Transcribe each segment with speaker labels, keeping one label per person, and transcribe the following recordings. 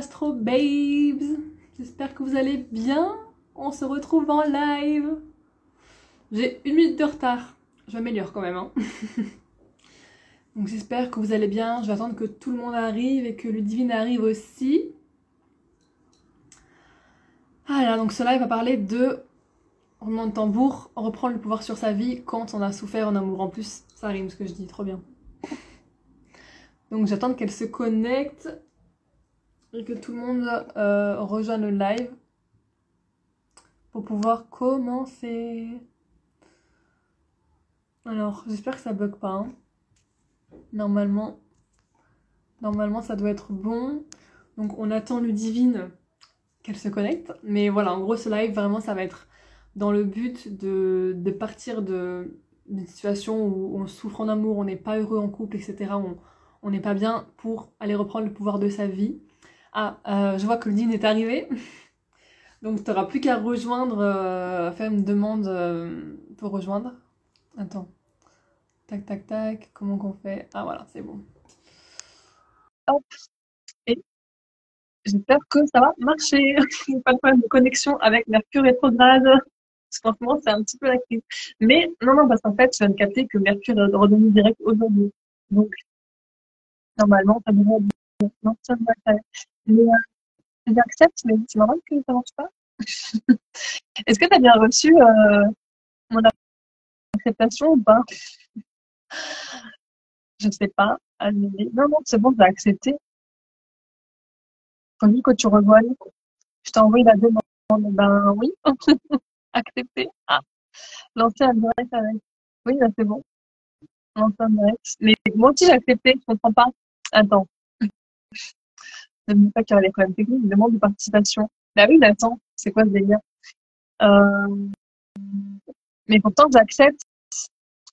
Speaker 1: Astro Babes, j'espère que vous allez bien. On se retrouve en live. J'ai une minute de retard, je m'améliore quand même. Hein. Donc j'espère que vous allez bien. Je vais attendre que tout le monde arrive et que Ludivine arrive aussi. Voilà, donc ce live va parler de roulement tambour, reprendre le pouvoir sur sa vie quand on a souffert en amour. En plus, ça rime ce que je dis, trop bien. Donc j'attends qu'elle se connecte et que tout le monde euh, rejoigne le live pour pouvoir commencer. Alors, j'espère que ça bug pas. Hein. Normalement, normalement, ça doit être bon. Donc, on attend Ludivine qu'elle se connecte. Mais voilà, en gros, ce live, vraiment, ça va être dans le but de, de partir de d'une situation où on souffre en amour, on n'est pas heureux en couple, etc. On n'est pas bien pour aller reprendre le pouvoir de sa vie ah, euh, je vois que Ludine est arrivée. Donc, tu n'auras plus qu'à rejoindre, euh, faire une demande euh, pour rejoindre. Attends. Tac, tac, tac. Comment qu'on fait? Ah, voilà, c'est bon. Hop. Et j'espère que ça va marcher. pas de problème de connexion avec Mercure rétrograde. Moment, c'est un petit peu la crise. Mais non, non, parce qu'en fait, je viens de capter que Mercure est redevenu direct aujourd'hui. Donc, normalement, ça devrait être Non, ça devrait être euh, j'accepte, mais c'est normal que ça marche pas. Est-ce que tu as bien reçu euh, mon acceptation ou pas? Je ne sais pas. Non, non, c'est bon, as accepté. Quand que tu rejoignes, je t'ai envoyé la demande. Ben oui, accepté. Ah, lancer un avec. Oui, ben, c'est bon. Lancer un. Mais moi aussi j'ai accepté, je comprends pas. Attends ne me dis pas qu'il y aura des problèmes techniques, une demande de participation. Bah oui, Nathan, c'est quoi ce délire? Euh... Mais pourtant, j'accepte.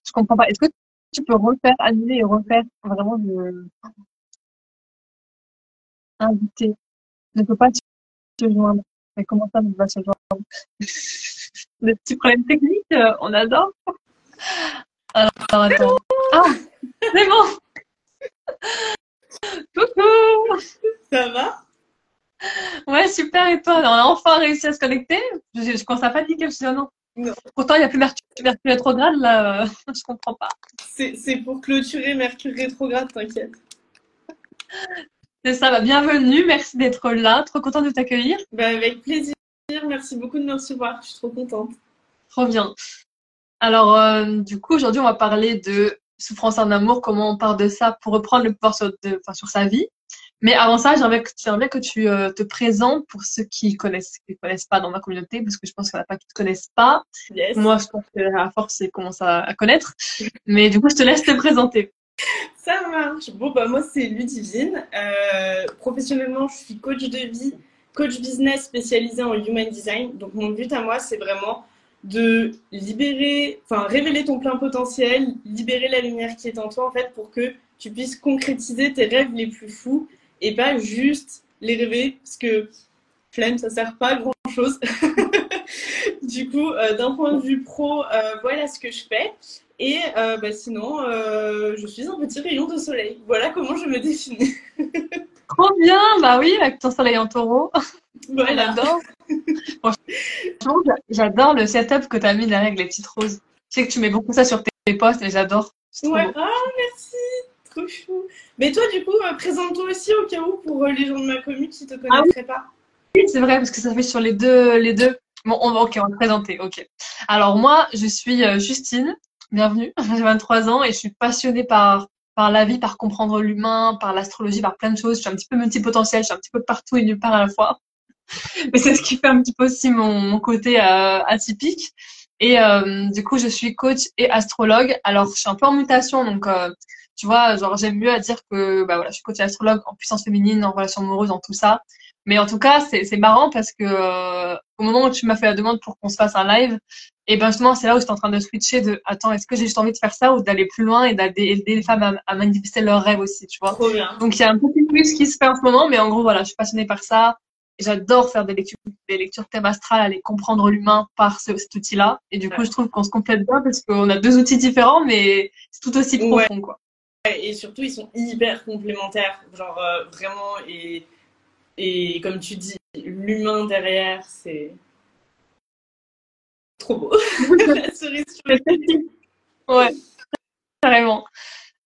Speaker 1: Je comprends pas. Est-ce que tu peux refaire, annuler et refaire vraiment le inviter Ne peut pas te joindre. Mais comment ça ne va se joindre? Les petits problèmes techniques, euh, on adore. Alors, attends. Ah, c'est bon. Coucou
Speaker 2: Ça va?
Speaker 1: Ouais, super. Et toi On a enfin réussi à se connecter. Je, je commence à paniquer. Je dit, non. non. Pourtant, il n'y a plus Mercure, Mercure rétrograde, là. Euh, je comprends pas.
Speaker 2: C'est pour clôturer Mercure rétrograde, t'inquiète.
Speaker 1: C'est ça. Bah, bienvenue. Merci d'être là. Trop contente de t'accueillir.
Speaker 2: Bah, avec plaisir. Merci beaucoup de me recevoir. Je suis trop contente.
Speaker 1: Trop bien. Alors, euh, du coup, aujourd'hui, on va parler de souffrance en amour, comment on part de ça pour reprendre le pouvoir sur, sur sa vie. Mais avant ça, j'aimerais que, j'aimerais que tu euh, te présentes pour ceux qui connaissent, qui connaissent pas dans ma communauté, parce que je pense qu'il n'y en a pas qui te connaissent pas. Moi, je pense que à force, ils commencent à, à, connaître. Mais du coup, je te laisse te présenter.
Speaker 2: Ça marche. Bon, bah, moi, c'est Ludivine. Euh, professionnellement, je suis coach de vie, coach business spécialisé en human design. Donc, mon but à moi, c'est vraiment de libérer, enfin révéler ton plein potentiel, libérer la lumière qui est en toi en fait pour que tu puisses concrétiser tes rêves les plus fous et pas juste les rêver parce que flemme ça sert pas à grand chose. du coup, euh, d'un point de vue pro, euh, voilà ce que je fais. Et euh, bah, sinon, je suis un petit rayon de soleil. Voilà comment je me définis.
Speaker 1: Trop bien, bah oui, avec ton soleil en taureau.
Speaker 2: Voilà.
Speaker 1: J'adore. Franchement, j'adore le setup que tu as mis derrière avec les petites roses. Je sais que tu mets beaucoup ça sur tes posts et j'adore.
Speaker 2: Ouais, ah merci, trop chou. Mais toi, du coup, euh, présente-toi aussi au cas où pour euh, les gens de ma commune qui ne te ah connaîtraient pas.
Speaker 1: Oui, c'est vrai, parce que ça fait sur les deux. Les deux. Bon, on va, ok, on va te présenter. Ok. Alors, moi, je suis euh, Justine. Bienvenue. J'ai 23 ans et je suis passionnée par par la vie, par comprendre l'humain, par l'astrologie, par plein de choses. Je suis un petit peu multipotentielle, je suis un petit peu partout et nulle part à la fois. Mais c'est ce qui fait un petit peu aussi mon, côté euh, atypique. Et euh, du coup, je suis coach et astrologue. Alors, je suis un peu en mutation, donc euh, tu vois, genre j'aime mieux à dire que bah voilà, je suis coach et astrologue en puissance féminine, en relation amoureuse, en tout ça. Mais en tout cas, c'est marrant parce que au moment où tu m'as fait la demande pour qu'on se fasse un live, et ben justement, c'est là où j'étais en train de switcher de attends, est-ce que j'ai juste envie de faire ça ou d'aller plus loin et d'aider les femmes à, manifester leurs rêves aussi, tu vois.
Speaker 2: Trop bien.
Speaker 1: Donc il y a un petit plus qui se fait en ce moment, mais en gros voilà, je suis passionnée par ça. J'adore faire des lectures, des lectures thème astral, aller comprendre l'humain par ce, cet outil-là. Et du coup, je trouve qu'on se complète bien parce qu'on a deux outils différents, mais c'est tout aussi profond,
Speaker 2: ouais.
Speaker 1: quoi.
Speaker 2: Et surtout, ils sont hyper complémentaires, genre euh, vraiment et et comme tu dis, l'humain derrière, c'est trop beau. La cerise sur le
Speaker 1: Ouais, carrément.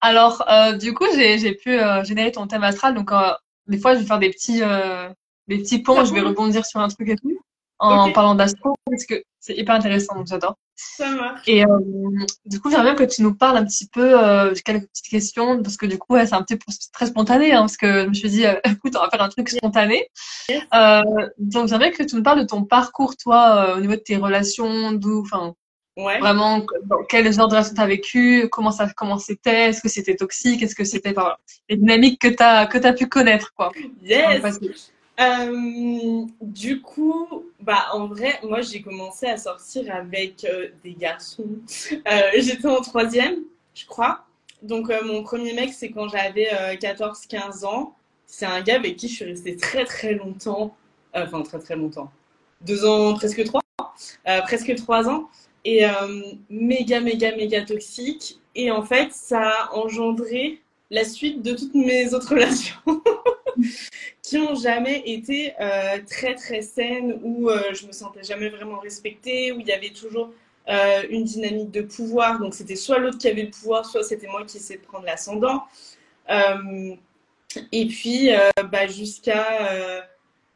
Speaker 1: Alors, euh, du coup, j'ai j'ai pu euh, générer ton thème astral. Donc, euh, des fois, je vais faire des petits, des petits ponts. Je vais rebondir sur un truc et tout en parlant d'astro parce que c'est hyper intéressant. Donc, j'adore.
Speaker 2: Ça marche.
Speaker 1: Et euh, du coup, j'aimerais bien que tu nous parles un petit peu, euh, quelques petites questions, parce que du coup, ouais, c'est un petit peu très spontané, hein, parce que je me suis dit, euh, écoute, on va faire un truc spontané.
Speaker 2: Yes.
Speaker 1: Euh, donc, j'aimerais que tu nous parles de ton parcours, toi, au niveau de tes relations, d'où, enfin,
Speaker 2: Ouais.
Speaker 1: vraiment, quel genre de relation tu as vécu, comment ça, comment c'était, est-ce que c'était toxique, est-ce que c'était, les dynamiques que tu as, que tu pu connaître, quoi.
Speaker 2: Yes. Euh, du coup, bah en vrai, moi j'ai commencé à sortir avec euh, des garçons. Euh, j'étais en troisième, je crois. Donc mon premier mec, c'est quand j'avais 14-15 ans. C'est un gars avec qui je suis restée très très longtemps. Enfin très très longtemps. Deux ans, presque trois. Presque trois ans. Et méga méga méga toxique. Et en fait, ça a engendré la suite de toutes mes autres relations. qui ont jamais été euh, très très saines, où euh, je me sentais jamais vraiment respectée, où il y avait toujours euh, une dynamique de pouvoir. Donc c'était soit l'autre qui avait le pouvoir, soit c'était moi qui essayais de prendre l'ascendant. Euh, et puis bah, jusqu'à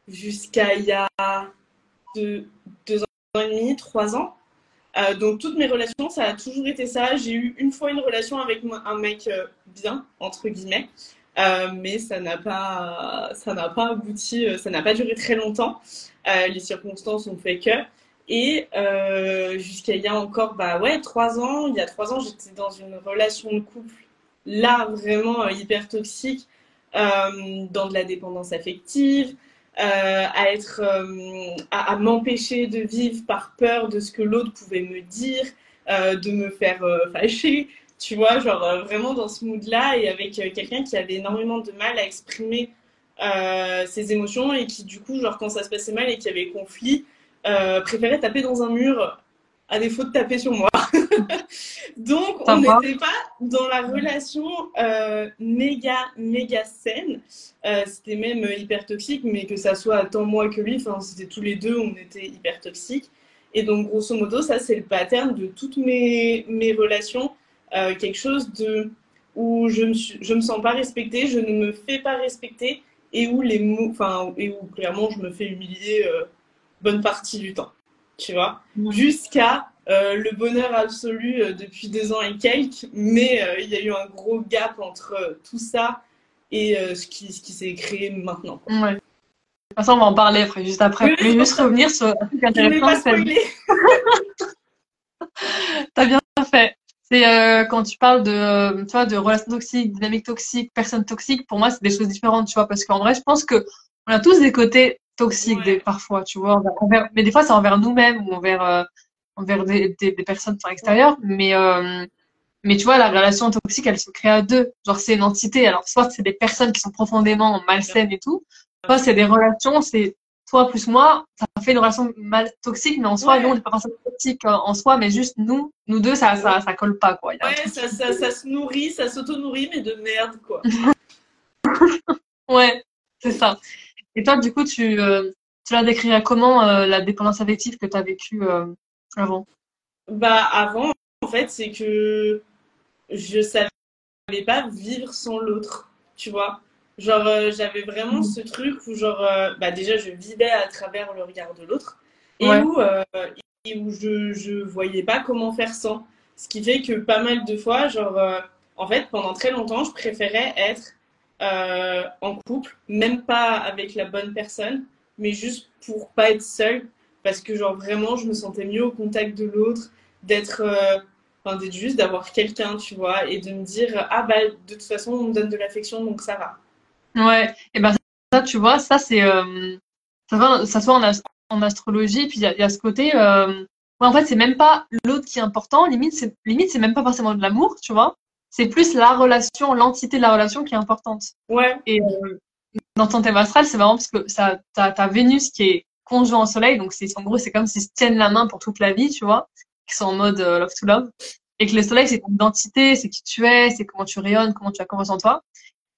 Speaker 2: jusqu'à il y a deux, deux ans et demi, trois ans. Donc toutes mes relations, ça a toujours été ça. J'ai eu une fois une relation avec un mec bien, entre guillemets. Euh, mais ça n'a pas, ça n'a pas abouti, euh, ça n'a pas duré très longtemps. Euh, les circonstances ont fait que. Et jusqu'à il y a encore, bah ouais, trois ans. Il y a trois ans, j'étais dans une relation de couple, là vraiment hyper toxique, dans de la dépendance affective, à être, à, m'empêcher de vivre par peur de ce que l'autre pouvait me dire, de me faire fâcher tu vois, genre euh, vraiment dans ce mood-là et avec euh, quelqu'un qui avait énormément de mal à exprimer euh, ses émotions et qui, du coup, genre quand ça se passait mal et qu'il y avait conflit, préférait taper dans un mur à défaut de taper sur moi. Donc, on n'était pas dans la relation méga, méga saine. C'était même hyper toxique, mais que ça soit tant moi que lui, enfin, c'était tous les deux, on était hyper toxiques. Et donc, grosso modo, ça, c'est le pattern de toutes mes, mes relations euh, quelque chose de où je me suis, je me sens pas respectée, je ne me fais pas respecter et où les mots, enfin et où clairement je me fais humilier euh, bonne partie du temps, tu vois, jusqu'à euh, le bonheur absolu depuis deux ans et quelques, mais il y a eu un gros gap entre tout ça et ce qui, ce qui s'est créé maintenant. quoi.
Speaker 1: Ouais. De toute façon, on va en parler après, juste après. Mais
Speaker 2: oui,
Speaker 1: juste revenir sur un truc
Speaker 2: Je
Speaker 1: intéressant. T'as bien fait. C'est euh, quand tu parles de, euh, tu vois, de relations toxiques, dynamiques toxiques, personnes toxiques, pour moi, c'est des choses différentes, tu vois, parce qu'en vrai, je pense que on a tous des côtés toxiques
Speaker 2: Ouais.
Speaker 1: des, parfois, tu vois, envers, mais des fois, c'est envers nous-mêmes ou envers, euh, envers des, des, des personnes extérieures, mais, mais tu vois, la relation toxique, elle se crée à deux. Genre, c'est une entité. Alors, soit c'est des personnes qui sont profondément malsaines et tout, soit c'est des relations, c'est toi plus moi, ça fait une relation mal toxique, mais en soi,
Speaker 2: Ouais.
Speaker 1: nous, on n'est pas forcément toxique euh, en soi, mais juste nous, nous deux, ça, ça, ça colle pas, quoi.
Speaker 2: Ouais, ça, ça, ça se nourrit, ça s'auto-nourrit, mais de merde, quoi.
Speaker 1: Ouais, c'est ça. Et toi, du coup, tu, euh, tu la décrirais comment, euh, la dépendance affective que tu as vécue euh, avant?
Speaker 2: Bah, avant, en fait, c'est que je savais pas vivre sans l'autre, tu vois. Genre, euh, j'avais vraiment ce truc où, genre, euh, bah, déjà, je vivais à travers le regard de l'autre et
Speaker 1: Ouais.
Speaker 2: où, euh, et où je, je voyais pas comment faire sans. Ce qui fait que pas mal de fois, genre, euh, en fait, pendant très longtemps, je préférais être euh, en couple, même pas avec la bonne personne, mais juste pour pas être seule, parce que, genre, vraiment, je me sentais mieux au contact de l'autre, d'être. euh, Enfin, d'être juste d'avoir quelqu'un, tu vois, et de me dire, ah bah, de toute façon, on me donne de l'affection, donc ça va.
Speaker 1: Ouais, et ben ça, tu vois, ça c'est euh, ça soit en, ast- en astrologie, puis il y a, il y a ce côté, euh, ouais, en fait, c'est même pas l'autre qui est important, limite c'est limite c'est même pas forcément de l'amour, tu vois, c'est plus la relation, l'entité de la relation qui est importante.
Speaker 2: Ouais,
Speaker 1: Et euh, dans ton thème astral, c'est marrant parce que ça, t'as, t'as Vénus qui est conjoint au Soleil, donc c'est en gros c'est comme s'ils se tiennent la main pour toute la vie, tu vois, qui sont en mode euh, love to love, et que le Soleil c'est ton identité, c'est qui tu es, c'est comment tu rayonnes, comment tu as confiance en toi.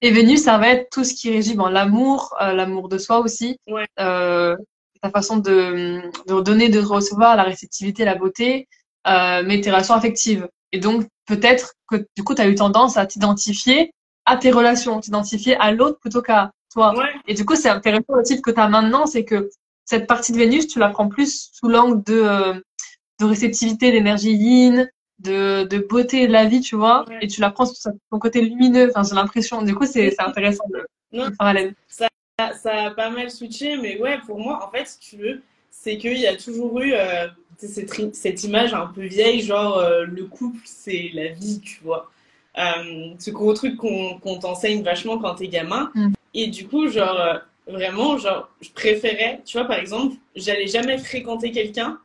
Speaker 1: Et Vénus, ça va être tout ce qui régit bon, l'amour, euh, l'amour de soi aussi,
Speaker 2: Ouais.
Speaker 1: euh, ta façon de, de donner, de recevoir, la réceptivité, la beauté, euh, mais tes relations affectives. Et donc, peut-être que du coup, tu as eu tendance à t'identifier à tes relations, t'identifier à l'autre plutôt qu'à toi.
Speaker 2: Ouais,
Speaker 1: Et du coup, c'est intéressant le titre que tu as maintenant, c'est que cette partie de Vénus, tu la prends plus sous l'angle de, euh, de réceptivité, d'énergie yin, de, de beauté de la vie, tu vois,
Speaker 2: Ouais.
Speaker 1: et tu la prends sa- ton côté lumineux. Enfin, j'ai l'impression. Du coup, c'est intéressant le,
Speaker 2: Non.
Speaker 1: le parallèle.
Speaker 2: ça, ça a pas mal switché, mais ouais, pour moi, en fait, si tu veux, c'est qu'il y a toujours eu euh, cette, cette image un peu vieille, genre euh, le couple, c'est la vie, tu vois. Euh, ce gros truc qu'on qu'on t'enseigne vachement quand t'es gamin.
Speaker 1: Mm.
Speaker 2: Et du coup, genre, vraiment, genre, je préférais, tu vois, par exemple, j'allais jamais fréquenter quelqu'un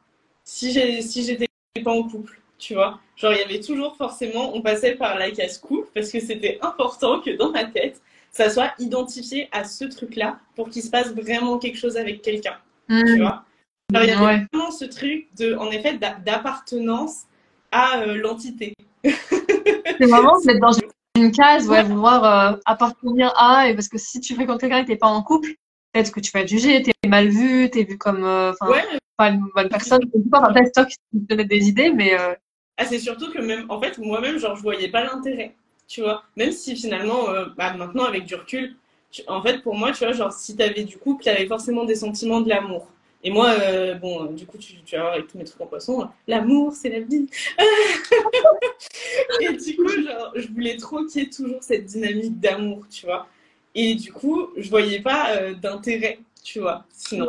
Speaker 2: si j'ai- si j'étais pas en couple, tu vois. Genre, il y avait toujours forcément, on passait par la case couple parce que c'était important que dans ma tête, ça soit identifié à ce truc-là pour qu'il se passe vraiment quelque chose avec quelqu'un, tu
Speaker 1: Mmh.
Speaker 2: vois. Alors, il y avait
Speaker 1: Ouais.
Speaker 2: vraiment ce truc de, en effet, d'a- d'appartenance à euh, l'entité.
Speaker 1: C'est vraiment se mettre dans une case, ouais, vouloir euh, appartenir à, et parce que si tu fréquentes quelqu'un et t'es pas en couple, peut-être que tu vas être jugé, t'es mal vu, t'es vu comme, euh, enfin,
Speaker 2: Ouais,
Speaker 1: pas une bonne personne, je sais pas, peut-être toi qui te donnais des idées, mais euh,
Speaker 2: Ah, c'est surtout que même, en fait, moi-même, genre, je voyais pas l'intérêt, tu vois. Même si finalement, euh, bah, maintenant, avec du recul, tu- en fait, pour moi, tu vois, genre, si t'avais du couple, t'avais forcément des sentiments de l'amour. Et moi, euh, bon, euh, du coup, tu, tu vas voir avec tous mes trucs en poisson, l'amour, c'est la vie. Et du coup, genre, je voulais trop qu'il y ait toujours cette dynamique d'amour, tu vois. Et du coup, je voyais pas euh, d'intérêt, tu vois, sinon.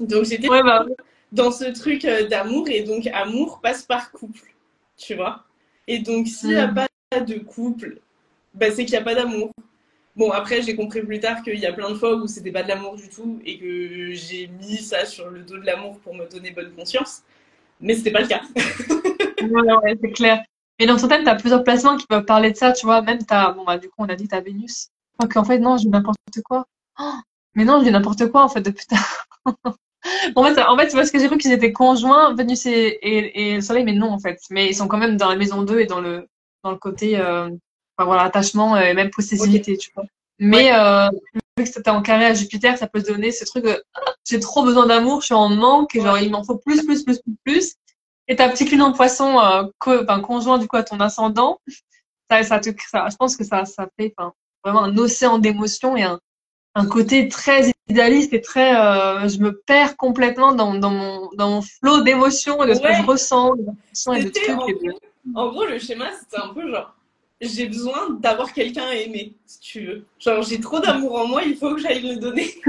Speaker 2: Donc, j'étais
Speaker 1: ouais, bah,
Speaker 2: dans ce truc d'amour et donc amour passe par couple, tu vois. Et donc s'il n'y a
Speaker 1: Mm.
Speaker 2: pas de couple, bah, c'est qu'il n'y a pas d'amour. Bon, après, j'ai compris plus tard qu'il y a plein de fois où c'était pas de l'amour du tout et que j'ai mis ça sur le dos de l'amour pour me donner bonne conscience. Mais c'était pas le cas.
Speaker 1: ouais, ouais, c'est clair. Et dans ton thème, t'as plusieurs placements qui peuvent parler de ça, tu vois, même t'as, bon, bah, du coup, on a dit t'as Vénus. Donc, en fait, non, dis n'importe quoi. Oh, mais non, dis n'importe quoi, en fait, depuis tard. En fait, en fait, parce que j'ai cru qu'ils étaient conjoints, Vénus et, et, et le Soleil, mais non, en fait. Mais ils sont quand même dans la maison 2 et dans le, dans le côté, euh, enfin, voilà, attachement et même possessivité, tu vois. Mais, euh, vu que c'était en carré à Jupiter, ça peut se donner ce truc de, ah, j'ai trop besoin d'amour, je suis en manque, et genre, il m'en faut plus, plus, plus, plus, plus. Et ta petite lune en poisson, euh, co- conjoint, du coup, à ton ascendant, ça, ça te, ça, je pense que ça, ça fait, vraiment un océan d'émotions et un, un côté très idéaliste et très euh, je me perds complètement dans, dans mon dans mon flot d'émotions et de ce que je ressens et de trucs
Speaker 2: en,
Speaker 1: et de...
Speaker 2: en gros, le schéma, c'était un peu genre j'ai besoin d'avoir quelqu'un à aimer, si tu veux. Genre, j'ai trop d'amour en moi, il faut que j'aille le donner. faut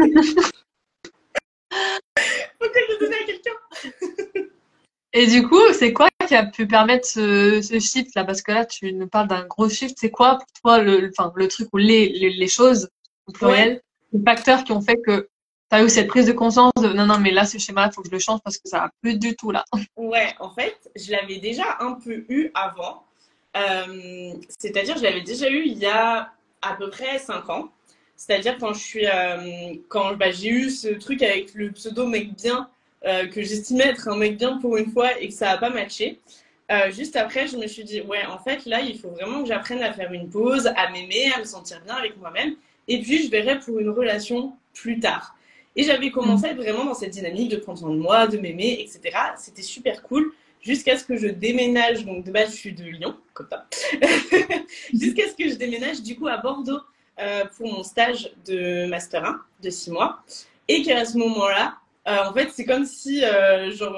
Speaker 2: que je le donne à quelqu'un.
Speaker 1: et du coup c'est quoi qui a pu permettre ce, ce shift là parce que là tu nous parles d'un gros shift c'est quoi pour toi le enfin le truc ou les, les les choses au pluriel facteurs qui ont fait que tu as eu cette prise de conscience de non non mais là ce schéma faut que je le change parce que ça va plus du tout là
Speaker 2: Ouais, en fait, je l'avais déjà un peu eu avant. Euh, c'est-à-dire, je l'avais déjà eu il y a à peu près 5 ans. C'est-à-dire quand je euh, bah, j'ai eu ce truc avec le pseudo mec bien, euh, que j'estimais être un mec bien pour une fois et que ça a pas matché. Juste après, je me suis dit, ouais, en fait, là, il faut vraiment que j'apprenne à faire une pause, à m'aimer, à me sentir bien avec moi-même. Et puis, je verrai pour une relation plus tard. Et j'avais commencé à vraiment dans cette dynamique de prendre soin de moi, de m'aimer, etc. C'était super cool jusqu'à ce que je déménage. Donc, de base, je suis de Lyon, comme ça. jusqu'à ce que je déménage, du coup, à Bordeaux euh, pour mon stage de Master 1 de 6 mois. Et qu'à ce moment-là, euh, en fait, c'est comme si, euh, genre,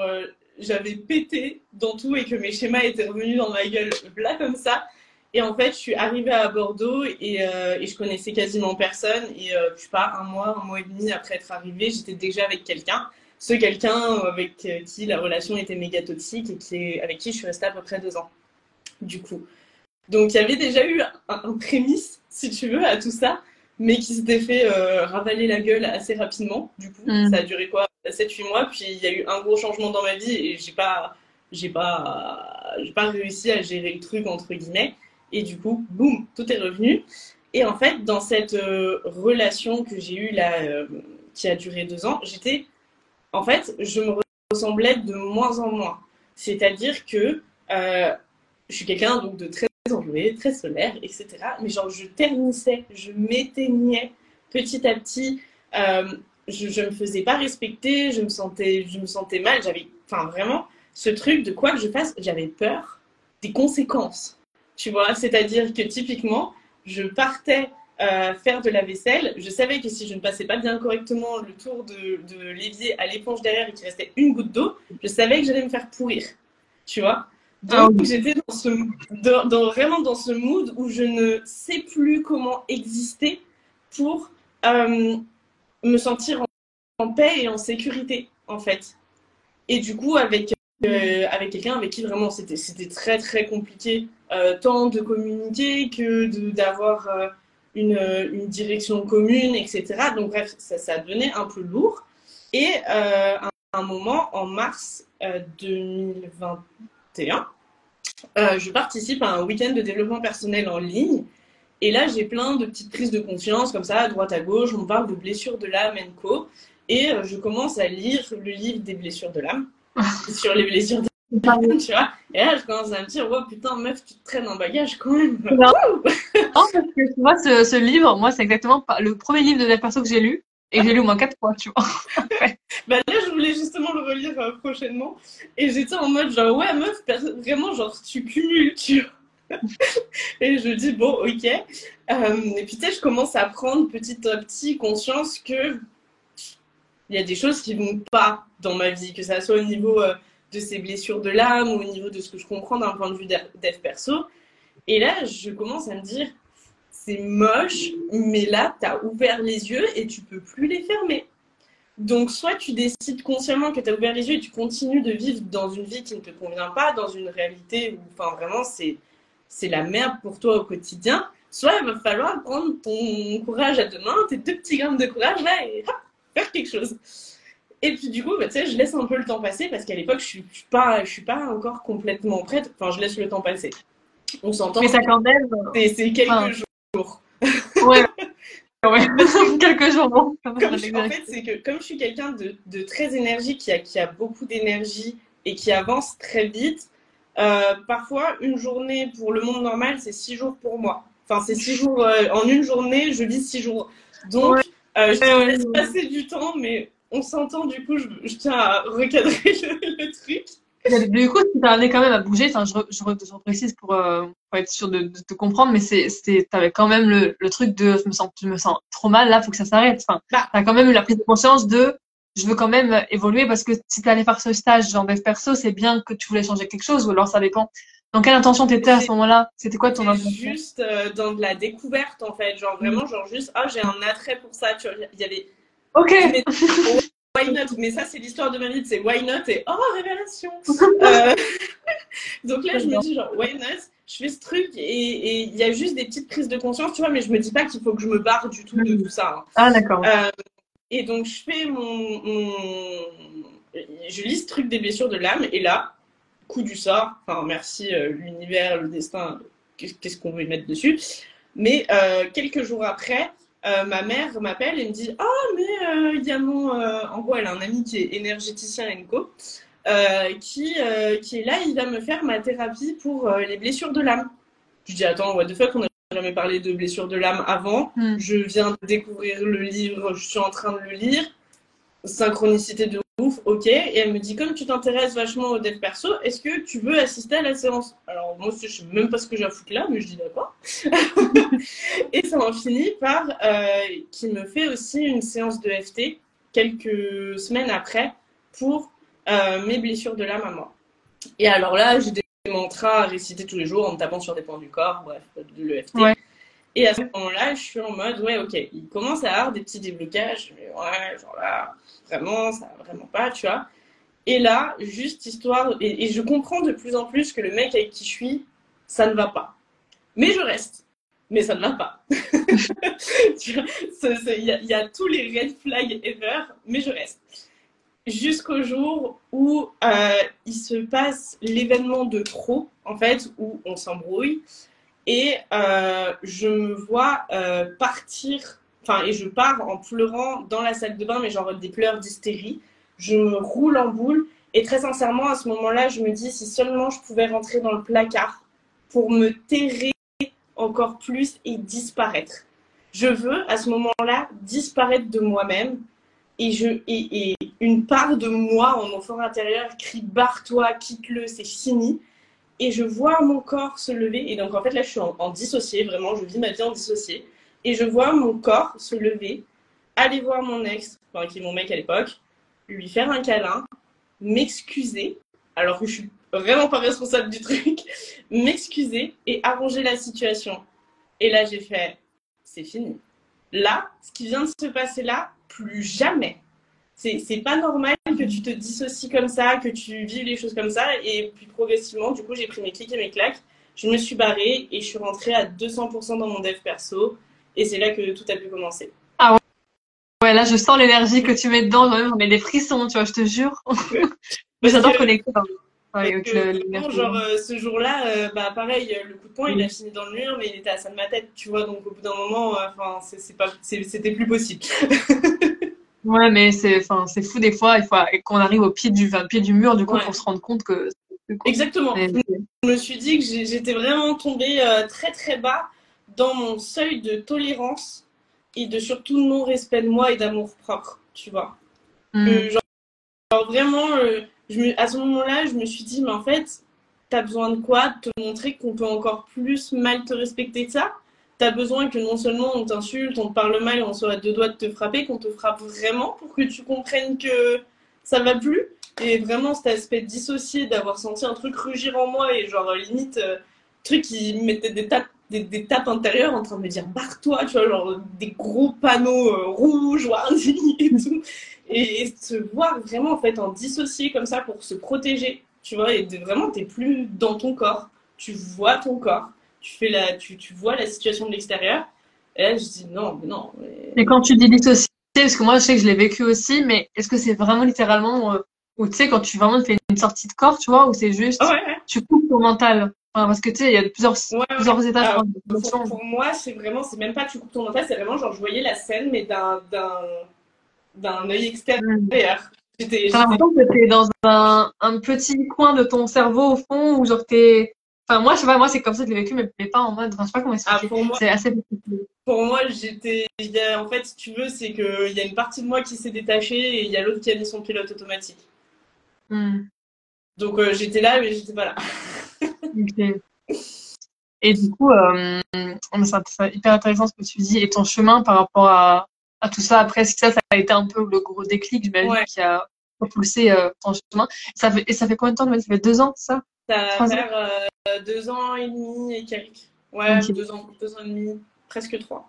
Speaker 2: j'avais pété dans tout et que mes schémas étaient revenus dans ma gueule, là, comme ça. Et en fait, je suis arrivée à Bordeaux et, euh, et je connaissais quasiment personne. Et euh, je sais pas, un mois, un mois et demi après être arrivée, j'étais déjà avec quelqu'un. Ce quelqu'un avec euh, qui la relation était méga toxique et qui avec qui je suis restée à peu près deux ans. Du coup. Donc il y avait déjà eu un, un prémisse, si tu veux, à tout ça, mais qui s'était fait euh, ravaler la gueule assez rapidement. Du coup,
Speaker 1: Mm.
Speaker 2: ça a duré quoi? 7-8 mois. Puis il y a eu un gros changement dans ma vie et j'ai pas, j'ai pas, j'ai pas réussi à gérer le truc entre guillemets. Et du coup, boum, tout est revenu. Et en fait, dans cette euh, relation que j'ai eue là, euh, qui a duré deux ans, j'étais, en fait, je me ressemblais de moins en moins. C'est-à-dire que euh, je suis quelqu'un donc de très enjoué, très solaire, etc. Mais genre, je ternissais, je m'éteignais petit à petit. Je, ne me faisais pas respecter, je me sentais, je me sentais mal. J'avais, enfin, vraiment, ce truc de quoi que je fasse, j'avais peur des conséquences. Tu vois, c'est-à-dire que typiquement, je partais euh, faire de la vaisselle. Je savais que si je ne passais pas bien correctement le tour de, de l'évier à l'éponge derrière et qu'il restait une goutte d'eau, je savais que j'allais me faire pourrir. Tu vois? Donc ah j'étais dans ce, dans, vraiment dans ce mood où je ne sais plus comment exister pour euh, me sentir en, paix et en sécurité, en fait. Et du coup, avec, euh, avec quelqu'un avec qui vraiment c'était très très compliqué, tant de communiquer que d'avoir une, une, direction commune, etc. Donc bref, ça, ça devenait un peu lourd. Et euh, à un moment, en mars 2021, euh, euh, je participe à un week-end de développement personnel en ligne. Et là, j'ai plein de petites prises de conscience, comme ça, à droite à gauche. On parle de blessures de l'âme, co. Et je commence à lire le livre des blessures de l'âme, sur les blessures de tu vois Et là, je commence à me dire, oh putain, meuf, tu te traînes en bagage quand même. Non,
Speaker 1: parce que moi, ce, ce livre, moi, c'est exactement le premier livre de la perso que j'ai lu. Et j'ai lu au moins quatre fois, tu vois.
Speaker 2: bah là, je voulais justement le relire euh, prochainement. Et j'étais en mode, genre, ouais, meuf, vraiment, genre, tu cumules, tu vois. et je dis, bon, ok. Euh, et puis, tu sais, je commence à prendre petit à petit conscience que il y a des choses qui vont pas dans ma vie, que ça soit au niveau euh, de ces blessures de l'âme ou au niveau de ce que je comprends d'un point de vue dev perso. Et là, je commence à me dire, c'est moche, mais là, tu as ouvert les yeux et tu peux plus les fermer. Donc, soit tu décides consciemment que tu as ouvert les yeux et tu continues de vivre dans une vie qui ne te convient pas, dans une réalité où, enfin, vraiment, c'est, c'est la merde pour toi au quotidien. Soit il va falloir prendre ton courage à deux mains, tes deux petits grammes de courage là et faire quelque chose. Et puis du coup, bah, tu sais, je laisse un peu le temps passer parce qu'à l'époque, je suis, suis pas, je suis pas encore complètement prête. Enfin, je laisse le temps passer. On s'entend.
Speaker 1: Mais ça quand même.
Speaker 2: C'est quelques jours.
Speaker 1: Ouais. ouais. quelques jours. Bon.
Speaker 2: en fait, c'est que comme je suis quelqu'un de, de, très énergique, qui a, qui a beaucoup d'énergie et qui avance très vite, euh, parfois une journée pour le monde normal, c'est six jours pour moi. Enfin, c'est six jours euh, en une journée, je vis six jours. Donc, euh, je laisse passer du temps, mais on s'entend, du coup, je, tiens à recadrer le, truc.
Speaker 1: Du coup, tu amené quand même à bouger, enfin, je, je, précise pour, euh, pour, être sûr de, te comprendre, mais c'est, avais quand même le, le, truc de je me sens, je me sens trop mal, là, faut que ça s'arrête. Enfin, bah. as quand même eu la prise de conscience de je veux quand même évoluer parce que si tu allais faire ce stage genre dev perso, c'est bien que tu voulais changer quelque chose ou alors ça dépend. Dans quelle intention t'étais à ce moment-là? C'était quoi ton intention?
Speaker 2: Juste euh, dans de la découverte en fait, genre vraiment, mm. genre juste, ah, j'ai un attrait pour ça. Tu vois, il y avait
Speaker 1: Ok.
Speaker 2: why not? Mais ça, c'est l'histoire de ma vie, c'est why not et oh, révélation euh, Donc là, je me dis, genre, why not? Je fais ce truc et il y a juste des petites prises de conscience, tu vois, mais je me dis pas qu'il faut que je me barre du tout de mm. tout ça.
Speaker 1: Hein. Ah, d'accord. Euh,
Speaker 2: et donc, je fais mon, Je lis ce truc des blessures de l'âme et là, coup du sort, enfin, merci euh, l'univers, le destin, qu'est-ce qu'on veut mettre dessus. Mais quelques jours après, euh, ma mère m'appelle et me dit Ah, mais euh, il y a mon. Euh, en gros, elle a un ami qui est énergéticien co, qui, qui est là, il va me faire ma thérapie pour les blessures de l'âme. Je dis Attends, what the fuck, on n'a jamais parlé de blessures de l'âme avant. Hmm. Je viens de découvrir le livre, je suis en train de le lire. Synchronicité de ouf, ok. Et elle me dit, comme tu t'intéresses vachement au dev perso, est-ce que tu veux assister à la séance? Alors moi, je sais même pas ce que j'ai à foutre là, mais je dis d'accord. et ça en finit par euh, qu'il me fait aussi une séance de FT quelques semaines après pour euh, mes blessures de l'âme à moi. Et alors là, j'ai des mantras à réciter tous les jours en me tapant sur des points du corps, bref, de l'EFT. Et à ce moment-là, je suis en mode, ouais, ok, il commence à avoir des petits déblocages, mais ouais, genre là, vraiment, ça va vraiment pas, tu vois. Et là, juste histoire, et, je comprends de plus en plus que le mec avec qui je suis, ça ne va pas. Mais je reste. Mais ça ne va pas. Il y, a tous les red flags ever, mais je reste. Jusqu'au jour où euh, il se passe l'événement de trop, en fait, où on s'embrouille et euh, je me vois euh, partir, enfin, et je pars en pleurant dans la salle de bain, mais genre des pleurs d'hystérie. Je me roule en boule. Et très sincèrement, à ce moment-là, je me dis si seulement je pouvais rentrer dans le placard pour me terrer encore plus et disparaître. Je veux à ce moment-là disparaître de moi-même et, je, et, et, une part de moi en mon fort intérieur crie barre-toi, quitte-le, c'est fini. Et je vois mon corps se lever. Et donc en fait là je suis en, en dissocié, vraiment, je vis ma vie en dissocié. Et je vois mon corps se lever, aller voir mon ex, enfin qui est mon mec à l'époque, lui faire un câlin, m'excuser, alors que je suis vraiment pas responsable du truc, m'excuser et arranger la situation. Et là, j'ai fait, c'est fini. Là, ce qui vient de se passer là, plus jamais. C'est pas normal que tu te dissocies comme ça, que tu vives les choses comme ça. Et puis progressivement, du coup, j'ai pris mes clics et mes claques. Je me suis barrée et je suis rentrée à 200% dans mon dev perso. Et c'est là que tout a pu commencer.
Speaker 1: Ah ouais. Ouais, là, je sens l'énergie que tu mets dedans. J'en ai des frissons, tu vois, je te jure. Mais j'adore connecter.
Speaker 2: Avec le, le genre, euh, ce jour-là, euh, bah, pareil, le coup de poing, il a fini dans le mur, mais il était à ça de ma tête, tu vois. Donc, au bout d'un moment, euh, enfin, pas, c'était plus possible.
Speaker 1: ouais, mais c'est, enfin, fou des fois. Il faut qu'on arrive au pied du, pied du mur, du coup, ouais. pour se rendre compte que.
Speaker 2: Exactement. Je me suis dit que j'étais vraiment tombée très très bas dans mon seuil de tolérance et de surtout non-respect de moi et d'amour propre, tu vois. Mm. Euh, genre, vraiment, euh, à ce moment-là, je me suis dit, mais en fait, t'as besoin de quoi? Te montrer qu'on peut encore plus mal te respecter que ça? T'as besoin que non seulement on t'insulte, on te parle mal, on soit à deux doigts de te frapper, qu'on te frappe vraiment pour que tu comprennes que ça va plus? Et vraiment, cet aspect dissocié d'avoir senti un truc rugir en moi et genre limite, euh, truc qui mettait des tapes des, des, tapes intérieures en train de me dire barre-toi, tu vois, genre des gros panneaux euh, rouges, warning et tout. Et, et, se voir vraiment en fait en dissocier comme ça pour se protéger, tu vois, et de, vraiment t'es plus dans ton corps, tu vois ton corps, tu fais la, tu, tu vois la situation de l'extérieur. Et là je dis non, mais non. Mais...
Speaker 1: Et quand tu dis dissocier, parce que moi je sais que je l'ai vécu aussi, mais est-ce que c'est vraiment littéralement euh, ou tu sais quand tu vraiment fais une sortie de corps, tu vois, ou c'est juste
Speaker 2: ah ouais, ouais.
Speaker 1: tu coupes ton mental? Enfin, parce que tu sais, il y a plusieurs,
Speaker 2: ouais,
Speaker 1: plusieurs
Speaker 2: ouais.
Speaker 1: étages.
Speaker 2: Alors, pour, pour, moi, c'est vraiment, c'est même pas tu coupes ton mental, c'est vraiment genre je voyais la scène, mais d'un d'un œil extérieur.
Speaker 1: J'ai l'impression que t'es dans un, un petit coin de ton cerveau au fond où genre t'es. Enfin, moi, je sais pas, moi, c'est comme ça que je l'ai vécu, mais, mais pas en mode. Enfin, je sais pas comment expliquer. Ah, c'est assez.
Speaker 2: Pour moi, j'étais. En fait, si tu veux, c'est qu'il y a une partie de moi qui s'est détachée et il y a l'autre qui a mis son pilote automatique.
Speaker 1: Mm.
Speaker 2: Donc, euh, j'étais là, mais j'étais pas là.
Speaker 1: okay. Et du coup, euh, c'est hyper intéressant ce que tu dis et ton chemin par rapport à, à tout ça. Après, est-ce que ça, ça a été un peu le gros déclic, j'imagine,
Speaker 2: ouais.
Speaker 1: qui a propulsé euh, ton chemin. Ça fait, et ça fait combien de temps? Ça fait deux ans, ça?
Speaker 2: Ça va faire euh, deux ans et demi et quelques. Ouais, okay. deux, ans, deux ans et demi, presque trois.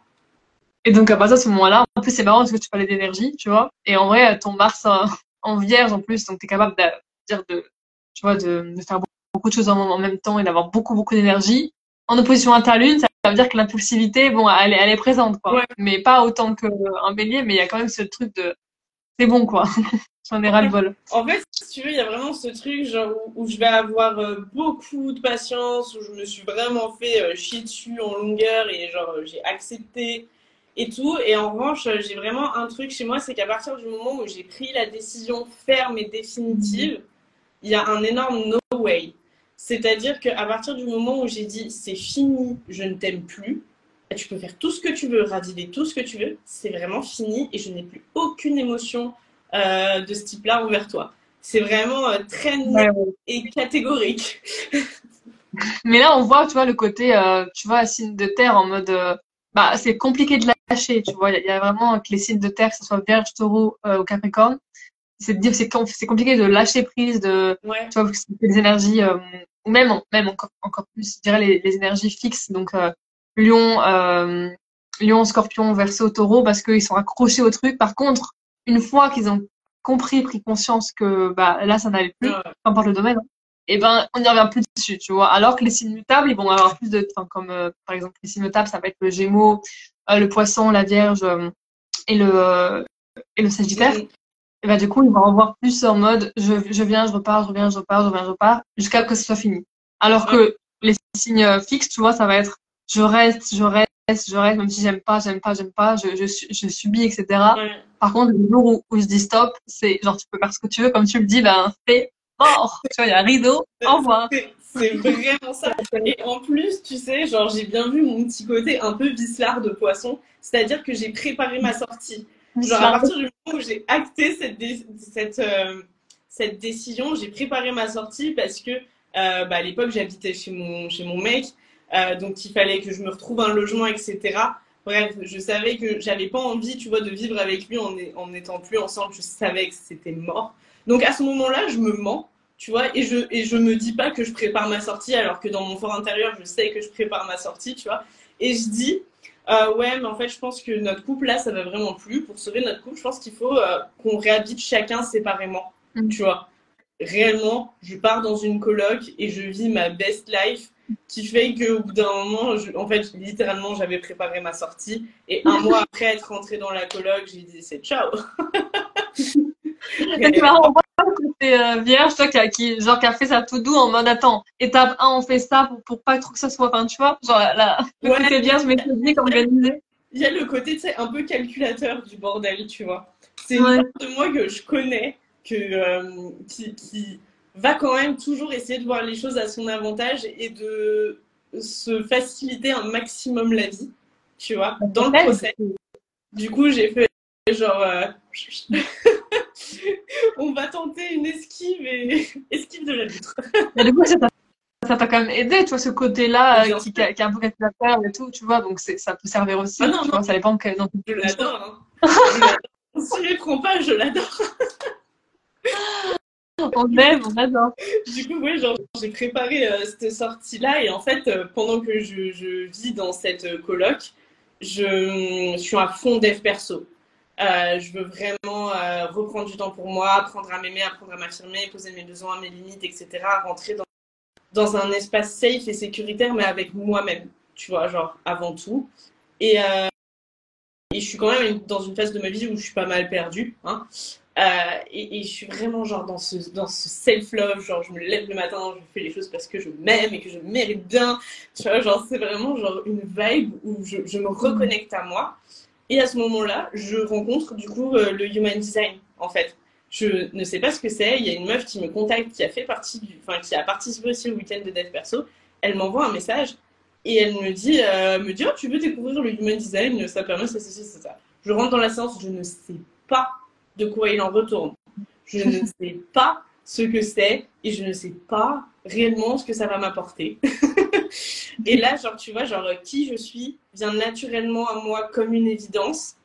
Speaker 1: Et donc, à partir de ce moment-là, en plus, c'est marrant parce que tu parlais d'énergie, tu vois. Et en vrai, ton Mars en, en vierge, en plus, donc tu es capable de dire de, tu vois, de, de faire beaucoup de choses en, en même temps et d'avoir beaucoup, beaucoup d'énergie. En opposition à ta lune, ça veut dire que l'impulsivité, bon, elle, elle, est présente, quoi.
Speaker 2: Ouais.
Speaker 1: Mais pas autant qu'un bélier, mais il y a quand même ce truc de, c'est bon, quoi. J'en ai ras-le-bol.
Speaker 2: En fait, si tu veux, il y a vraiment ce truc, genre, où, où je vais avoir euh, beaucoup de patience, où je me suis vraiment fait euh, chier dessus en longueur et genre, j'ai accepté et tout. Et en revanche, j'ai vraiment un truc chez moi, c'est qu'à partir du moment où j'ai pris la décision ferme et définitive, il y a un énorme no way. C'est-à-dire qu'à partir du moment où j'ai dit c'est fini, je ne t'aime plus, tu peux faire tout ce que tu veux, raviver tout ce que tu veux, c'est vraiment fini et je n'ai plus aucune émotion euh, de ce type-là envers toi. C'est vraiment euh, très net ouais, et catégorique.
Speaker 1: Mais là, on voit, tu vois, le côté, euh, tu vois, signe de terre en mode, bah, c'est compliqué de lâcher, tu vois. Il y, a vraiment que les signes de terre, que ce soit Vierge, Taureau ou Capricorne, c'est de dire c'est c'est compliqué de lâcher prise de
Speaker 2: ouais.
Speaker 1: tu vois les énergies euh, ou même même encore encore plus je dirais les, les énergies fixes. Donc euh, Lion euh, Lion Scorpion Verseau Taureau parce qu'ils sont accrochés au truc. Par contre une fois qu'ils ont compris pris conscience que bah là ça n'allait plus
Speaker 2: ouais.
Speaker 1: peu importe le domaine et eh ben on n'y revient plus dessus tu vois. Alors que les signes mutables ils vont avoir plus de enfin comme euh, par exemple les signes mutables ça va être le Gémeaux euh, le Poisson la Vierge euh, et le et le Sagittaire et bah, du coup, ils vont revoir plus en mode je, je viens, je repars, je reviens, je repars, je reviens, je repars, jusqu'à ce que ce soit fini. Alors que les signes fixes, tu vois, ça va être je reste, je reste, je reste, même si j'aime pas, j'aime pas, j'aime pas, je, je, je, subis, etc.
Speaker 2: Ouais.
Speaker 1: Par contre, le jour où, où je dis stop, c'est genre tu peux faire ce que tu veux, comme tu le dis, ben c'est mort. Tu vois, il y a un rideau, au revoir.
Speaker 2: C'est vraiment ça. Et en plus, tu sais, genre, j'ai bien vu mon petit côté un peu vicelard de poisson. C'est-à-dire que j'ai préparé ma sortie. Genre, à partir du moment où j'ai acté cette, cette, euh, cette décision, j'ai préparé ma sortie parce que, euh, bah, à l'époque, j'habitais chez mon, chez mon mec. Euh, donc, il fallait que je me retrouve un logement, etc. Bref, je savais que j'avais pas envie, tu vois, de vivre avec lui en, en étant plus ensemble. Je savais que c'était mort. Donc, à ce moment-là, je me mens tu vois, et je, et je me dis pas que je prépare ma sortie, alors que dans mon fort intérieur, je sais que je prépare ma sortie, tu vois. Et je dis, euh, ouais, mais en fait, je pense que notre couple, là, ça va vraiment plus. Pour sauver notre couple, je pense qu'il faut euh, qu'on réhabite chacun séparément, mm. tu vois. Réellement, je pars dans une coloc et je vis ma best life qui fait qu'au bout d'un moment, en fait, littéralement, j'avais préparé ma sortie. Et un mois après être rentrée dans la coloc, j'ai dit, c'est ciao.
Speaker 1: C'est c'est euh, vierge, toi, qui a, qui, genre, qui a fait ça tout doux en mode attends, étape 1, on fait ça pour, pour pas trop que ça soit, enfin, tu vois, genre, la, le ouais. côté vierge, mais c'est organisé.
Speaker 2: Il y a le côté, tu sais, un peu calculateur du bordel, tu vois. C'est une de moi que je connais, que, euh, qui, qui va quand même toujours essayer de voir les choses à son avantage et de se faciliter un maximum la vie, tu vois, dans le procès. Du coup, j'ai fait genre. Euh, on va tenter une esquive et esquive de la vitre.
Speaker 1: du coup, ça t'a quand même aidé, tu vois, ce côté-là euh, qui, qui, a, un peu calculateur et tout, tu vois, donc ça peut servir aussi. Ah non, non. Vois, ça dépend que.
Speaker 2: Non, je l'adore. Hein. Si je prends pas, je l'adore.
Speaker 1: on aime, on adore.
Speaker 2: Du coup, ouais, j'ai préparé euh, cette sortie-là et en fait, euh, pendant que je, je, vis dans cette coloc, je, je suis à fond dev perso. Euh, je veux vraiment euh, reprendre du temps pour moi, apprendre à m'aimer, apprendre à m'affirmer, poser mes besoins, mes limites, etc. Rentrer dans, dans un espace safe et sécuritaire, mais avec moi-même, tu vois, genre avant tout. Et, euh, et, je suis quand même dans une phase de ma vie où je suis pas mal perdue. Hein. Euh, et, et, je suis vraiment genre dans ce, dans ce self-love, genre je me lève le matin, je fais les choses parce que je m'aime et que je mérite bien. Tu vois, genre c'est vraiment genre une vibe où je, je me reconnecte à moi. Et à ce moment-là, je rencontre du coup euh, le human design, en fait. Je ne sais pas ce que c'est. Il y a une meuf qui me contacte, qui a fait partie du, enfin, qui a participé aussi au week-end de Dev Perso. Elle m'envoie un message et elle me dit, euh, me dit, oh, tu veux découvrir le human design, ça permet ça, ça, ça, ça. Je rentre dans la séance, je ne sais pas de quoi il en retourne. Je ne sais pas ce que c'est et je ne sais pas réellement ce que ça va m'apporter. et là, genre, tu vois, genre, qui je suis vient naturellement à moi comme une évidence.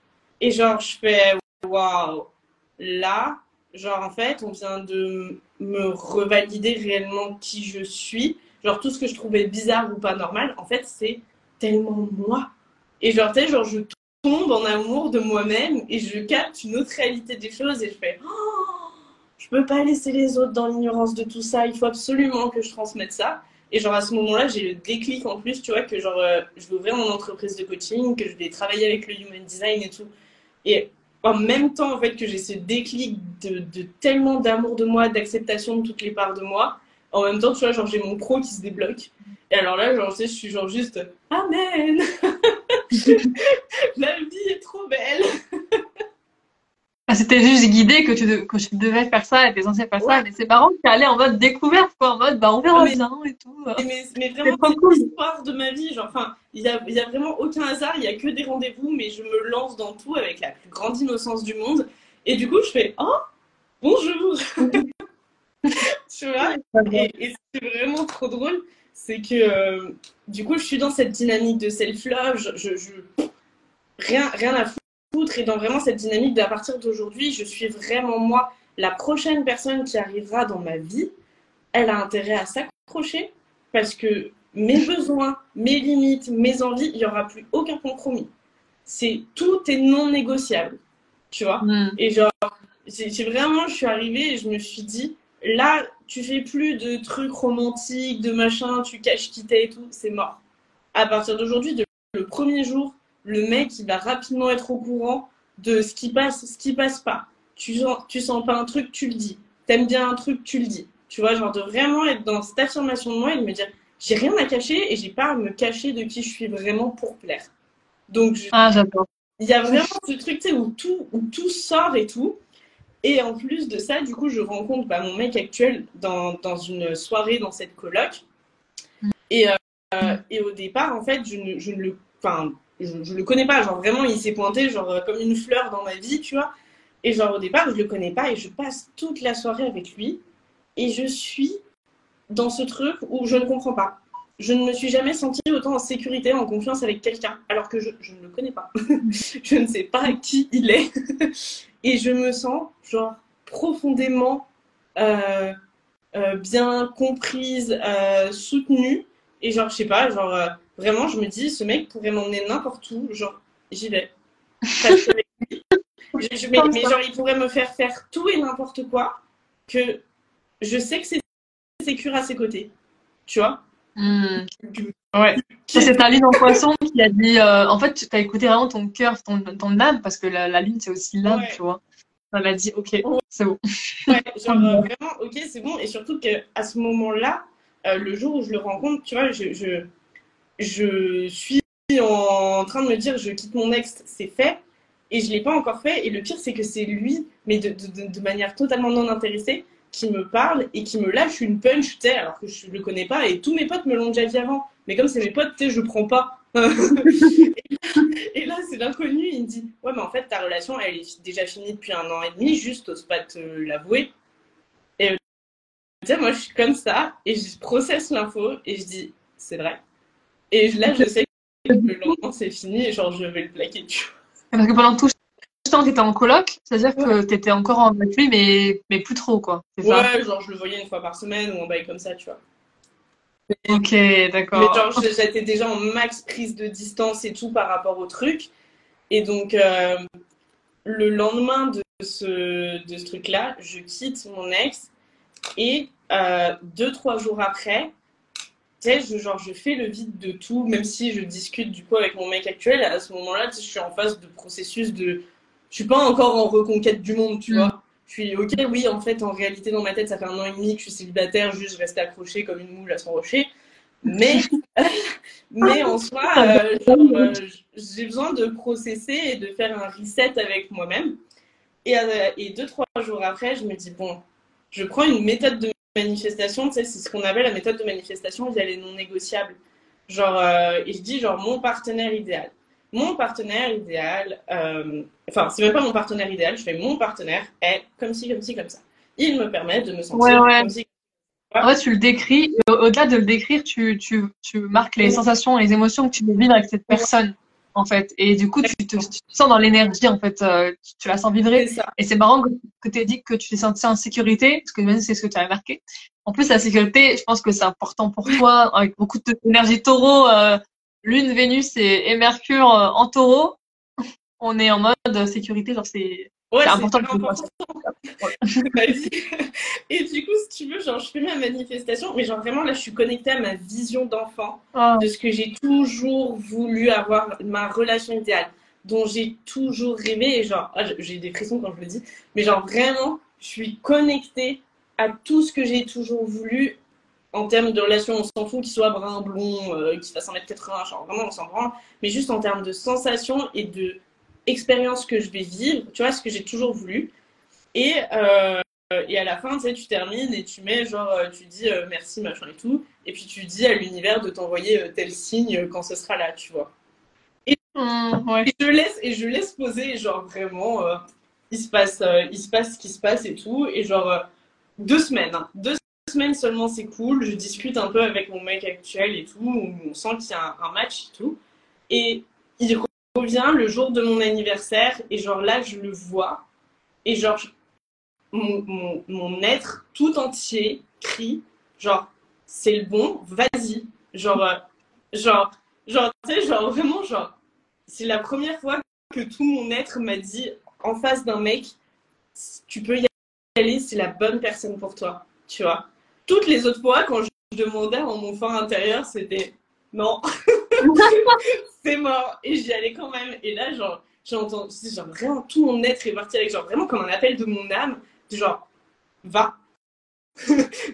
Speaker 2: Et genre, je fais, waouh, là, genre, en fait, on vient de me revalider réellement qui je suis. Genre, tout ce que je trouvais bizarre ou pas normal, en fait, c'est tellement moi. Et genre, tu genre, je tombe en amour de moi-même et je capte une autre réalité des choses et je fais, oh, je peux pas laisser les autres dans l'ignorance de tout ça. Il faut absolument que je transmette ça. Et genre à ce moment-là, j'ai le déclic en plus, tu vois, que genre euh, je vais ouvrir mon entreprise de coaching, que je vais travailler avec le human design et tout. Et en même temps, en fait, que j'ai ce déclic de, tellement d'amour de moi, d'acceptation de toutes les parts de moi, en même temps, tu vois, genre j'ai mon pro qui se débloque. Et alors là, genre, sais, je suis genre juste Amen La vie est trop belle
Speaker 1: ah, c'était juste guidé que tu, que tu devais faire ça et tes anciens faire ça. Mais c'est marrant que tu allais en mode découverte, quoi, en mode bah, on verra bien et tout.
Speaker 2: Mais, mais vraiment, c'est cool. l'histoire de ma vie. Genre, enfin, il n'y a, y a vraiment aucun hasard, il n'y a que des rendez-vous, mais je me lance dans tout avec la plus grande innocence du monde. Et du coup, je fais Oh, bonjour Tu vois Et, c'est vraiment trop drôle. C'est que euh, du coup, je suis dans cette dynamique de self-love. Je, je, je, rien, rien à foutre et dans vraiment cette dynamique d'à partir d'aujourd'hui, je suis vraiment moi, la prochaine personne qui arrivera dans ma vie, elle a intérêt à s'accrocher parce que mes besoins, mes limites, mes envies, il n'y aura plus aucun compromis. C'est tout est non négociable, tu vois. Mm. Et genre, c'est vraiment, je suis arrivée et je me suis dit, là, tu fais plus de trucs romantiques, de machin, tu caches qui t'es et tout, c'est mort. À partir d'aujourd'hui, le premier jour le mec, il va rapidement être au courant de ce qui passe, ce qui passe pas. Tu sens, tu sens pas un truc, tu le dis. T'aimes bien un truc, tu le dis. Tu vois, genre de vraiment être dans cette affirmation de moi et de me dire, j'ai rien à cacher et j'ai pas à me cacher de qui je suis vraiment pour plaire. Donc,
Speaker 1: ah, j'adore.
Speaker 2: Il y a vraiment ce truc, tu sais, où tout, où tout sort et tout. Et en plus de ça, du coup, je rencontre bah, mon mec actuel dans, dans une soirée dans cette coloc. Et, euh, et au départ, en fait, je ne, je ne le, enfin, je, je, le connais pas. Genre vraiment, il s'est pointé genre comme une fleur dans ma vie, tu vois. Et genre au départ, je le connais pas et je passe toute la soirée avec lui et je suis dans ce truc où je ne comprends pas. Je ne me suis jamais sentie autant en sécurité, en confiance avec quelqu'un, alors que je, ne le connais pas. je ne sais pas qui il est. et je me sens genre profondément euh, euh, bien comprise, euh, soutenue. Et genre, je sais pas, genre, euh, vraiment, je me dis, ce mec pourrait m'emmener n'importe où. Genre, j'y vais. je, mais, mais, genre, il pourrait me faire faire tout et n'importe quoi que je sais que c'est sécure à ses côtés. Tu vois
Speaker 1: mmh. Ouais. C'est ta ligne en poisson qui a dit. Euh, en fait, tu as écouté vraiment ton cœur, ton, ton âme, parce que la, la ligne, c'est aussi l'âme, ouais. tu vois. Ça m'a dit, ok, ouais. c'est bon.
Speaker 2: Ouais, genre euh, vraiment, ok, c'est bon. Et surtout qu'à ce moment-là, euh, le jour où je le rencontre, tu vois, je, je, je suis en train de me dire, je quitte mon ex, c'est fait. Et je ne l'ai pas encore fait. Et le pire, c'est que c'est lui, mais de, manière totalement non intéressée, qui me parle et qui me lâche une punch, tu alors que je le connais pas. Et tous mes potes me l'ont déjà dit avant. Mais comme c'est mes potes, tu sais, je prends pas. et là, c'est l'inconnu. Il me dit Ouais, mais en fait, ta relation, elle est déjà finie depuis un an et demi, juste, t'oses pas te l'avouer. Et moi, je suis comme ça. Et je processe l'info et je dis C'est vrai. Et là, je sais que le lendemain, c'est fini et genre, je vais le plaquer. Tu vois.
Speaker 1: Parce que pendant tout ce temps, tu étais en coloc, c'est-à-dire que tu étais encore en avec lui, mais, mais plus trop, quoi.
Speaker 2: Ouais, ça? Genre, je le voyais une fois par semaine ou un bail comme ça, tu vois.
Speaker 1: Ok, d'accord.
Speaker 2: Mais genre, j'étais déjà en max prise de distance et tout par rapport au truc. Et donc, euh, le lendemain de ce, de ce truc-là, je quitte mon ex. Et euh, deux, trois jours après, je, genre, je fais le vide de tout, même si je discute du coup avec mon mec actuel. À ce moment-là, je suis en phase de processus de. Je suis pas encore en reconquête du monde, tu mm. vois. Je suis ok, oui, en fait, en réalité, dans ma tête, ça fait un an et demi que je suis célibataire, juste je reste accrochée comme une moule à son rocher. Mais, mais en soi, euh, euh, j'ai besoin de processer et de faire un reset avec moi-même. Et, euh, et deux, trois jours après, je me dis, bon, je prends une méthode de manifestation, tu sais, c'est ce qu'on appelle la méthode de manifestation via les non négociables. Genre, euh, et je dis, genre, mon partenaire idéal. Mon partenaire idéal, euh, enfin, c'est même pas mon partenaire idéal, je fais mon partenaire est comme ci, comme ci, comme ça. Il me permet de me sentir
Speaker 1: ouais, ouais.
Speaker 2: comme ci.
Speaker 1: En fait, tu le décris, au-delà de le décrire, tu, tu, tu marques les sensations et les émotions que tu veux vivre avec cette personne en fait. Et du coup, tu te, tu te sens dans l'énergie, en fait. Euh, tu, tu, la sens vibrer. Et c'est marrant que, que tu aies dit que tu t'es senti en sécurité, parce que c'est ce que tu as marqué. En plus, la sécurité, je pense que c'est important pour toi, avec beaucoup d'énergie taureau, euh, Lune, Vénus et, et Mercure euh, en taureau. On est en mode sécurité, genre c'est
Speaker 2: Ouais,
Speaker 1: important.
Speaker 2: important. et du coup, si tu veux, genre, je fais ma manifestation, mais genre vraiment là, je suis connectée à ma vision d'enfant,
Speaker 1: oh.
Speaker 2: de ce que j'ai toujours voulu avoir, ma relation idéale, dont j'ai toujours rêvé. Et genre, ah, j'ai des frissons quand je le dis, mais genre vraiment, je suis connectée à tout ce que j'ai toujours voulu en termes de relation, on s'en fout qu'il soit brun, blond, euh, qu'il fasse 1m80, genre vraiment on s'en branle, mais juste en termes de sensations et de expérience que je vais vivre, tu vois, ce que j'ai toujours voulu. Et, euh, et à la fin, tu sais, tu termines et tu mets, genre, tu dis euh, merci, machin et tout. Et puis tu dis à l'univers de t'envoyer euh, tel signe quand ce sera là, tu vois. Et,
Speaker 1: mmh, ouais.
Speaker 2: et je laisse, et je laisse poser, genre, vraiment, euh, il, se passe, euh, il se passe ce qui se passe et tout. Et genre, deux semaines, hein, deux semaines seulement, c'est cool. Je discute un peu avec mon mec actuel et tout. On sent qu'il y a un, un match et tout. Et il revient le jour de mon anniversaire et genre là je le vois et genre mon, mon, mon être tout entier crie genre c'est le bon vas-y genre euh, genre genre tu sais genre vraiment genre c'est la première fois que tout mon être m'a dit en face d'un mec tu peux y aller c'est la bonne personne pour toi tu vois toutes les autres fois quand je demandais en mon fort intérieur c'était non c'est mort. Et j'y allais quand même. Et là, genre, j'ai entendu, genre, vraiment, tout mon être est parti avec, genre, vraiment comme un appel de mon âme. Genre, va.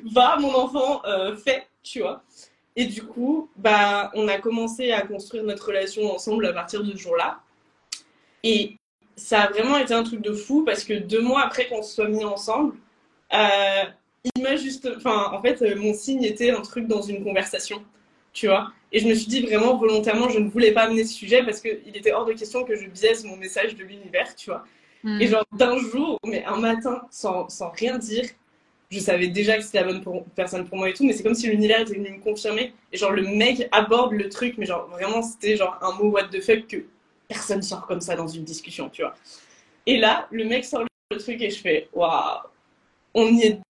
Speaker 2: va, mon enfant, euh, fais, tu vois. Et du coup, bah, on a commencé à construire notre relation ensemble à partir de ce jour-là. Et ça a vraiment été un truc de fou parce que deux mois après qu'on se soit mis ensemble, euh, il m'a juste. Enfin, en fait, mon signe était un truc dans une conversation. tu vois. Et je me suis dit vraiment volontairement, je ne voulais pas amener ce sujet parce qu'il était hors de question que je biaise mon message de l'univers, tu vois.
Speaker 1: Hmm.
Speaker 2: Et genre d'un jour, mais un matin, sans, sans rien dire, je savais déjà que c'était la bonne pour- personne pour moi et tout, mais c'est comme si l'univers était venu me confirmer. Et genre le mec aborde le truc, mais genre vraiment c'était genre un mot what the fuck que personne sort comme ça dans une discussion, tu vois. Et là, le mec sort le truc et je fais waouh, on y est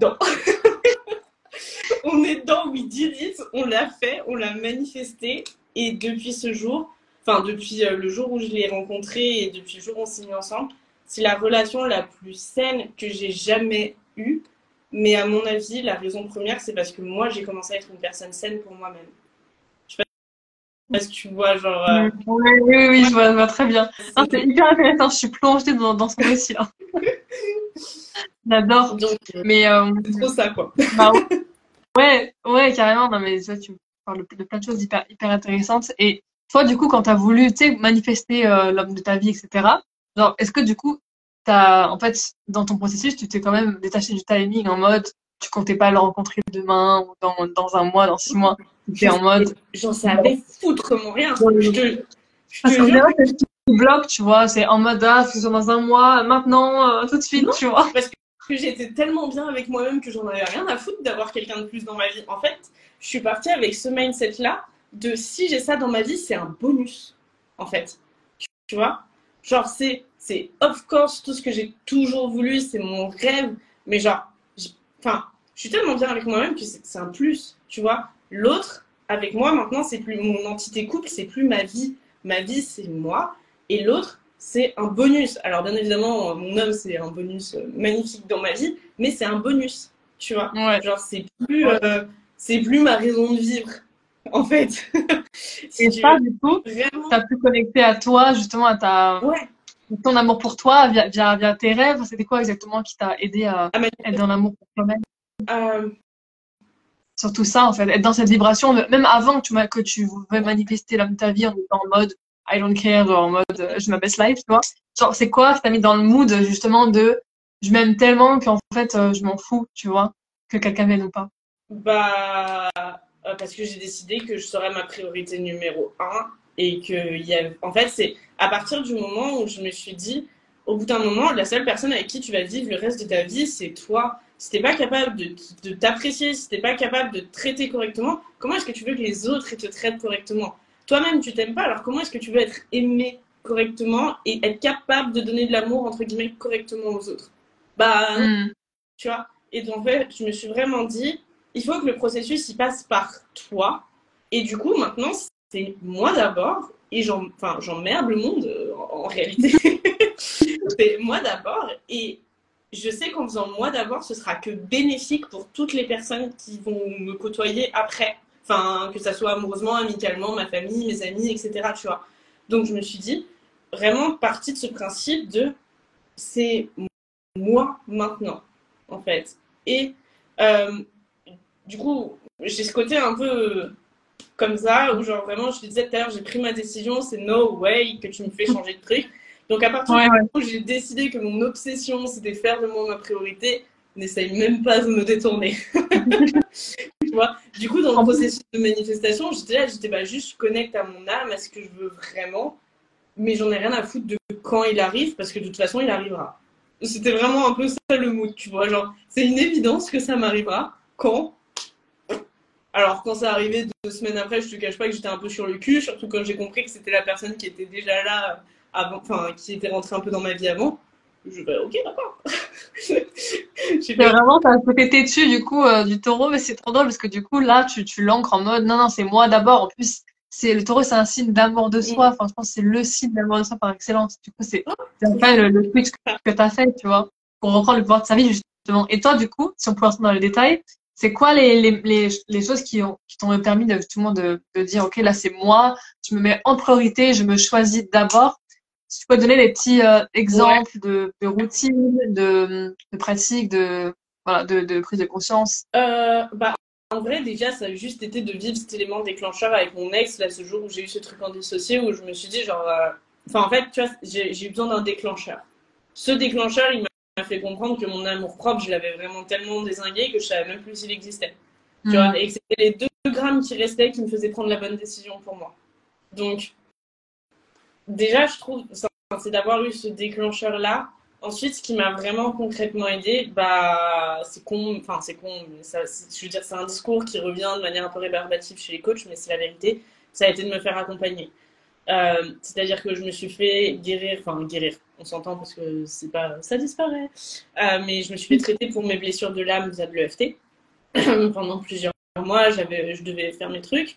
Speaker 2: dedans. on est dedans, we did it, on l'a fait, on l'a manifesté. Et depuis ce jour, enfin depuis euh, le jour où je l'ai rencontré et depuis le jour où on s'est mis ensemble, c'est la relation la plus saine que j'ai jamais eue. Mais à mon avis, la raison première, c'est parce que moi, j'ai commencé à être une personne saine pour moi-même. Je sais pas si tu vois, genre. euh,
Speaker 1: Oui, oui, oui, je vois, je vois très bien. C'est hyper intéressant, je suis plongée dans, dans ce récit là. J'adore.
Speaker 2: euh,
Speaker 1: Mais euh,
Speaker 2: c'est trop ça, quoi.
Speaker 1: bah, ouais, ouais, carrément. Non, mais ça, tu parles de, de plein de choses hyper, hyper intéressantes. Et toi, du coup, quand tu as voulu, tu manifester euh, l'homme de ta vie, etc., genre, est-ce que du coup, t'as, en fait, dans ton processus, tu t'es quand même détaché du timing en mode, tu comptais pas le rencontrer demain ou dans, dans un mois, dans six mois. Tu es en mode,
Speaker 2: J'en savais foutre mon rien. Je te, je
Speaker 1: Parce
Speaker 2: te jure,
Speaker 1: bloque, tu vois. C'est en mode, ah, soit dans un mois, maintenant, euh, tout de suite,
Speaker 2: Non.
Speaker 1: tu vois.
Speaker 2: que j'étais tellement bien avec moi-même que j'en avais rien à foutre d'avoir quelqu'un de plus dans ma vie. En fait, je suis partie avec ce mindset-là de si j'ai ça dans ma vie, c'est un bonus, en fait. Tu- vois? Genre, c'est, c'est of course tout ce que j'ai toujours voulu, c'est mon rêve, mais genre, enfin, je suis tellement bien avec moi-même que c'est, un plus, tu vois? L'autre, avec moi, maintenant, c'est plus mon entité couple, c'est plus ma vie. Ma vie, c'est moi, et l'autre, c'est un bonus. Alors, bien évidemment, mon homme, c'est un bonus euh, magnifique dans ma vie, mais c'est un bonus, tu vois?
Speaker 1: Ouais.
Speaker 2: Genre, c'est plus, euh, c'est plus ma raison de vivre, en fait. Si
Speaker 1: Et
Speaker 2: tu
Speaker 1: ça,
Speaker 2: veux,
Speaker 1: du coup,
Speaker 2: vraiment.
Speaker 1: t'as pu connecter à toi, justement, à ta,
Speaker 2: Ouais,
Speaker 1: ton amour pour toi via, via, via tes rêves. C'était quoi exactement qui t'a aidé à
Speaker 2: ma-
Speaker 1: être dans l'amour pour toi-même?
Speaker 2: euh,
Speaker 1: Surtout ça, en fait, être dans cette vibration, même avant que tu, que tu veux manifester l'homme de ta vie en étant en mode I don't care, en mode euh, je ma best life, tu vois. Genre, c'est quoi qui t'a mis dans le mood, justement, de je m'aime tellement qu'en fait, euh, je m'en fous, tu vois, que quelqu'un vienne ou pas?
Speaker 2: Bah, euh, parce que j'ai décidé que je serais ma priorité numéro un et que y a, en fait, c'est à partir du moment où je me suis dit, au bout d'un moment, la seule personne avec qui tu vas vivre le reste de ta vie, c'est toi. Si t'es pas capable de, de t'apprécier, si t'es pas capable de te traiter correctement, comment est-ce que tu veux que les autres ils te traitent correctement? Toi-même, tu t'aimes pas, alors comment est-ce que tu veux être aimé correctement et être capable de donner de l'amour, entre guillemets, correctement aux autres? Bah,
Speaker 1: Hmm.
Speaker 2: tu vois? Et donc, en fait, je me suis vraiment dit, il faut que le processus il passe par toi. Et du coup, maintenant, c'est moi d'abord. Et j'emmerde le monde euh, en, en réalité. c'est moi d'abord. Et je sais qu'en faisant moi d'abord, ce sera que bénéfique pour toutes les personnes qui vont me côtoyer après. Enfin, que ça soit amoureusement, amicalement, ma famille, mes amis, etc. Tu vois. Donc, je me suis dit, vraiment partie de ce principe de c'est moi maintenant, en fait. Et euh, du coup, j'ai ce côté un peu euh, comme ça, où genre vraiment, je te disais tout à l'heure, j'ai pris ma décision, c'est no way que tu me fais changer de truc. Donc à partir
Speaker 1: Ouais,
Speaker 2: du moment où j'ai décidé que mon obsession, c'était faire de moi ma priorité, n'essaye même pas de me détourner. tu vois? Du coup, dans le processus de manifestation, j'étais là, j'étais bah, juste, connecte à mon âme, à ce que je veux vraiment, mais j'en ai rien à foutre de quand il arrive, parce que de toute façon, il arrivera. C'était vraiment un peu ça le mood, tu vois? Genre, c'est une évidence que ça m'arrivera. Quand Alors, quand ça arrivait deux semaines après, je te cache pas que j'étais un peu sur le cul, surtout quand j'ai compris que c'était la personne qui était déjà là avant, enfin, qui était rentrée un peu dans ma vie avant. Je vais, ok, d'accord.
Speaker 1: C'est vraiment, t'as un côté têtu, du coup, euh, du taureau, mais c'est trop drôle parce que du coup, là, tu, tu l'ancres en mode, non, non, c'est moi d'abord. En plus, c'est, le taureau, c'est un signe d'amour de soi. Enfin, je pense que c'est le signe d'amour de soi par excellence. Du coup, c'est, c'est enfin le, le switch que, que t'as fait, tu vois, pour reprendre le pouvoir de sa vie, justement. Et toi, du coup, si on peut rentrer dans les détails, c'est quoi les, les, les, les choses qui ont, qui t'ont permis de, justement, de, de dire, OK, là, c'est moi, je me mets en priorité, je me choisis d'abord. Si tu peux donner des petits euh, exemples de, de routines, de, de pratiques, de, voilà, de, de prise de conscience.
Speaker 2: euh, bah, en vrai, déjà, ça a juste été de vivre cet élément déclencheur avec mon ex, là, ce jour où j'ai eu ce truc en dissocié, où je me suis dit, genre, euh, enfin, en fait, tu vois, j'ai eu besoin d'un déclencheur. Ce déclencheur, il m'a fait comprendre que mon amour propre, je l'avais vraiment tellement désingué que je savais même plus s'il existait. Tu vois, et que c'était les 2 grammes qui restaient qui me faisaient prendre la bonne décision pour moi. Donc, déjà, je trouve, c'est d'avoir eu ce déclencheur-là. Ensuite, ce qui m'a vraiment concrètement aidé, bah, c'est con, enfin, c'est con, ça, je veux dire, c'est un discours qui revient de manière un peu rébarbative chez les coachs, mais c'est la vérité. Ça a été de me faire accompagner. Euh, c'est-à-dire que je me suis fait guérir, enfin guérir, on s'entend parce que c'est pas, ça disparaît. Euh, mais je me suis fait traiter pour mes blessures de l'âme via de l'EFT pendant plusieurs mois. J'avais, je devais faire mes trucs.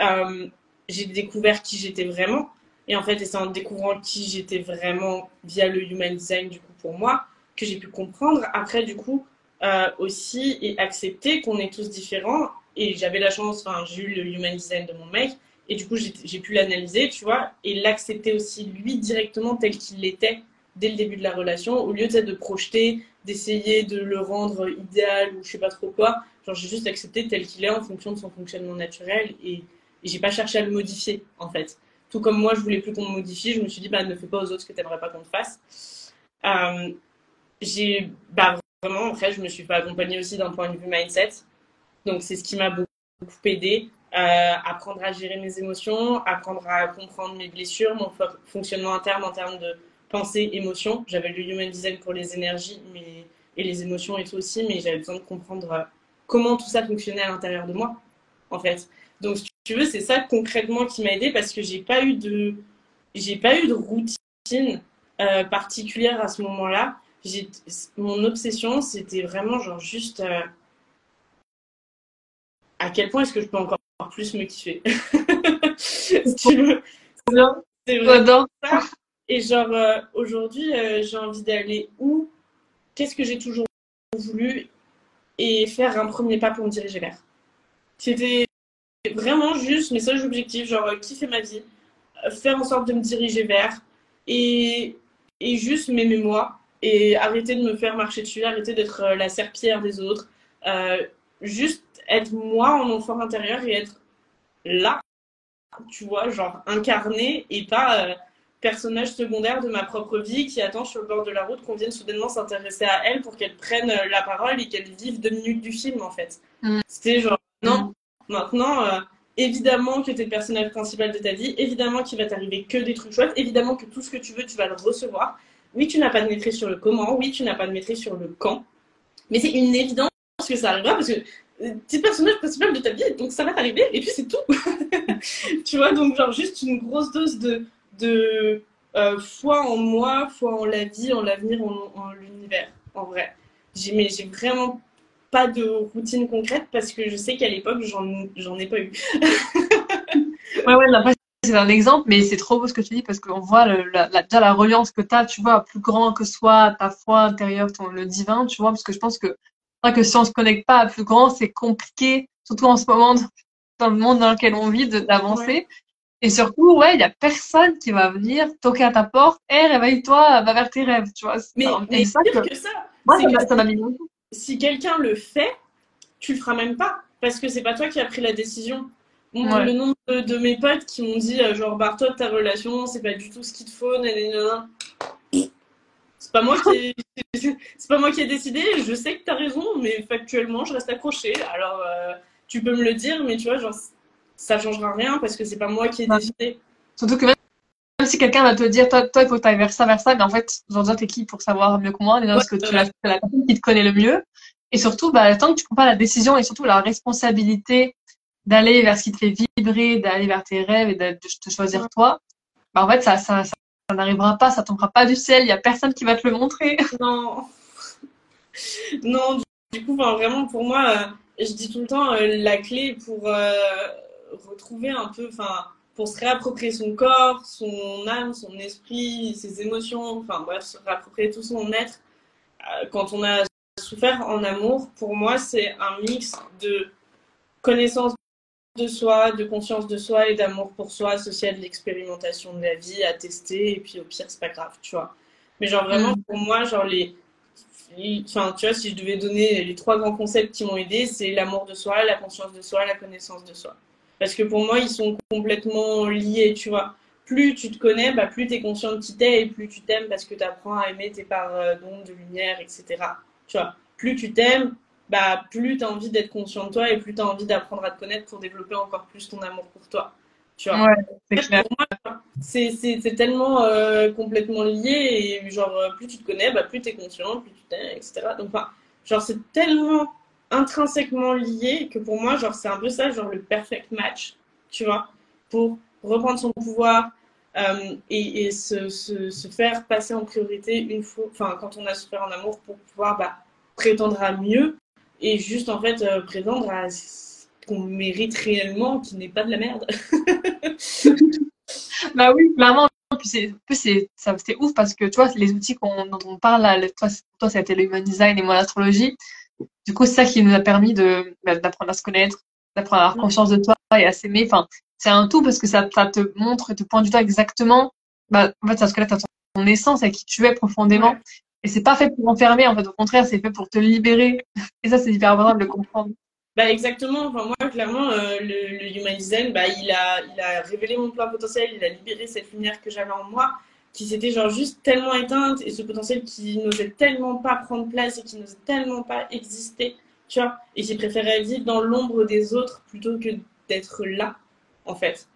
Speaker 2: Euh, j'ai découvert qui j'étais vraiment. Et en fait, c'est en découvrant qui j'étais vraiment via le human design, du coup, pour moi, que j'ai pu comprendre. Après, du coup, euh, aussi, et accepter qu'on est tous différents. Et j'avais la chance, j'ai eu le human design de mon mec. Et du coup, j'ai pu l'analyser, tu vois, et l'accepter aussi, lui, directement tel qu'il l'était dès le début de la relation, au lieu de projeter, d'essayer de le rendre idéal ou je sais pas trop quoi. Genre, j'ai juste accepté tel qu'il est en fonction de son fonctionnement naturel et, et j'ai pas cherché à le modifier, en fait. Tout comme moi, je voulais plus qu'on me modifie, je me suis dit, bah, ne fais pas aux autres ce que t'aimerais pas qu'on te fasse. Euh, j'ai, bah, vraiment, après, je me suis fait accompagner aussi d'un point de vue mindset. Donc, c'est ce qui m'a beaucoup, aidé. Euh, apprendre à gérer mes émotions, apprendre à comprendre mes blessures, mon fonctionnement interne en termes de pensée, émotion. J'avais le human design pour les énergies et les émotions et tout aussi, mais j'avais besoin de comprendre euh, comment tout ça fonctionnait à l'intérieur de moi, en fait. Donc, si tu veux, c'est ça concrètement qui m'a aidé parce que j'ai pas eu de, j'ai pas eu de routine euh, particulière à ce moment-là. Mon obsession, c'était vraiment genre juste à quel point est-ce que je peux encore plus me kiffer. si tu veux. C'est vraiment ça. Et genre, euh, aujourd'hui, j'ai envie d'aller où? Qu'est-ce que j'ai toujours voulu? Et faire un premier pas pour me diriger vers. C'était vraiment juste mes seuls objectifs, genre euh, kiffer ma vie, euh, faire en sorte de me diriger vers et, et juste m'aimer moi et arrêter de me faire marcher dessus, arrêter d'être euh, la serpillère des autres, juste être moi en mon fort intérieur et être là, tu vois, genre incarné et pas personnage secondaire de ma propre vie qui attend sur le bord de la route qu'on vienne soudainement s'intéresser à elle pour qu'elle prenne la parole et qu'elle vive deux minutes du film en fait. Mm. C'était genre non. Maintenant, euh, évidemment que tu es le personnage principal de ta vie, évidemment qu'il va t'arriver que des trucs chouettes, évidemment que tout ce que tu veux, tu vas le recevoir. Oui, tu n'as pas de maîtrise sur le comment, oui, tu n'as pas de maîtrise sur le quand, mais c'est une évidence que ça arrivera parce que euh, tu es le personnage principal de ta vie, donc ça va t'arriver, et puis c'est tout. tu vois, donc genre juste une grosse dose de, de euh, foi en moi, foi en la vie, en l'avenir, en, l'univers, en vrai. J'ai vraiment pas de routine concrète parce que je sais qu'à l'époque, j'en ai pas eu.
Speaker 1: ouais, ouais, c'est un exemple, mais c'est trop beau ce que tu dis parce qu'on voit la, déjà la reliance que tu as, tu vois, plus grand que soit ta foi intérieure, ton, le divin, tu vois, parce que je pense que, que si on se connecte pas à plus grand, c'est compliqué, surtout en ce moment, dans le monde dans lequel on vit, d'avancer. Et surtout, ouais, il y a personne qui va venir toquer à ta porte, et réveille-toi, va vers tes rêves, tu vois.
Speaker 2: Mais, mais ça que, ça. Moi, ça m'a mis si quelqu'un le fait, tu le feras même pas parce que c'est pas toi qui as pris la décision. Le nombre de, mes potes qui m'ont dit euh, genre bah toi ta relation c'est pas du tout ce qu'il te faut, c'est pas moi qui c'est pas moi qui ai décidé. Je sais que tu as raison, mais factuellement je reste accrochée. Alors euh, tu peux me le dire, mais tu vois genre ça changera rien parce que c'est pas moi qui ai décidé.
Speaker 1: Surtout que même si quelqu'un va te dire, toi, toi, il faut que tu ailles vers ça, vers ça, mais en fait, aujourd'hui, t'es qui pour savoir mieux que moi, parce que tu la, la, personne qui te connaît le mieux. Et surtout, bah, tant que tu prends pas la décision et surtout la responsabilité d'aller vers ce qui te fait vibrer, d'aller vers tes rêves et de, te choisir toi, bah, en fait, ça, ça, ça, n'arrivera pas, ça tombera pas du ciel, il y a personne qui va te le montrer.
Speaker 2: Non. non, du coup, vraiment, pour moi, euh, je dis tout le temps, euh, la clé pour euh, retrouver un peu, enfin, pour se réapproprier son corps, son âme, son esprit, ses émotions, enfin se réapproprier tout son être. Quand on a souffert en amour, pour moi, c'est un mix de connaissance de soi, de conscience de soi et d'amour pour soi associé à de l'expérimentation de la vie, à tester, et puis au pire, c'est pas grave, tu vois. Mais genre vraiment, mm. pour moi, genre les, Enfin, tu vois, si je devais donner les trois grands concepts qui m'ont aidé, c'est l'amour de soi, la conscience de soi, la connaissance de soi. Parce que pour moi, ils sont complètement liés, tu vois. Plus tu te connais, bah, plus tu es conscient de qui t'es et plus tu t'aimes parce que tu apprends à aimer tes parts d'onde, de lumière, etc. Tu vois. Plus tu t'aimes, bah, plus tu as envie d'être conscient de toi et plus tu as envie d'apprendre à te connaître pour développer encore plus ton amour pour toi. Tu vois.
Speaker 1: Ouais, c'est clair.
Speaker 2: c'est tellement euh, complètement lié et genre plus tu te connais, bah, plus tu es conscient, plus tu t'aimes, etc. Donc, enfin, genre c'est tellement intrinsèquement lié que pour moi, genre c'est un peu ça, genre le perfect match, tu vois, pour reprendre son pouvoir euh, et, et se, se, se, faire passer en priorité une fois, enfin quand on a souffert en amour pour pouvoir bah, prétendre à mieux et juste en fait euh, prétendre à ce qu'on mérite réellement, qui n'est pas de la merde.
Speaker 1: bah oui, clairement. Puis c'est, c'est, ouf parce que tu vois, les outils dont on parle, là, toi, toi, ça a été le human design et moi l'astrologie. Du coup, c'est ça qui nous a permis de, bah, d'apprendre à se connaître, d'apprendre à avoir conscience de toi et à s'aimer. Enfin, c'est un tout parce que ça, ça te montre et te pointe du doigt exactement. Bah, en fait, ça se connaître à ton essence, à qui tu es profondément. Et c'est pas fait pour enfermer, en fait. Au contraire, c'est fait pour te libérer. Et ça, c'est hyper important de le comprendre.
Speaker 2: Bah exactement. Enfin, moi, clairement, euh, le, le, Human Design, bah, il, a, il a révélé mon plein potentiel, il a libéré cette lumière que j'avais en moi, qui s'était genre juste tellement éteinte, et ce potentiel qui n'osait tellement pas prendre place et qui n'osait tellement pas exister, tu vois. Et j'ai préféré vivre dans l'ombre des autres plutôt que d'être là, en fait.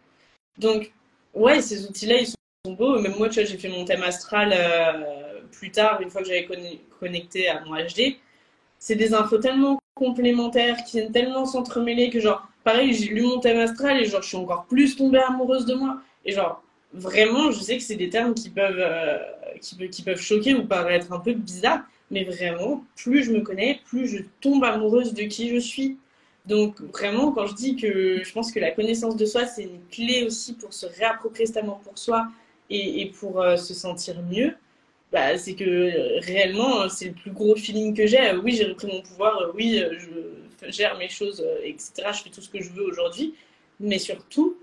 Speaker 2: Donc, ouais, ces outils-là, ils sont beaux. Même moi, tu vois, j'ai fait mon thème astral euh, plus tard, une fois que j'avais connecté à mon HD. C'est des infos tellement complémentaires qui viennent tellement s'entremêler que, genre, pareil, j'ai lu mon thème astral et, genre, je suis encore plus tombée amoureuse de moi. Et, genre, vraiment, je sais que c'est des termes qui peuvent, euh, qui, peuvent choquer ou paraître un peu bizarres, mais vraiment, plus je me connais, plus je tombe amoureuse de qui je suis. Donc vraiment, quand je dis que je pense que la connaissance de soi, c'est une clé aussi pour se réapproprier cet amour pour soi et, et pour euh, se sentir mieux, bah, c'est que euh, réellement, c'est le plus gros feeling que j'ai. Oui, j'ai repris mon pouvoir, oui, je gère mes choses, etc. Je fais tout ce que je veux aujourd'hui. Mais surtout,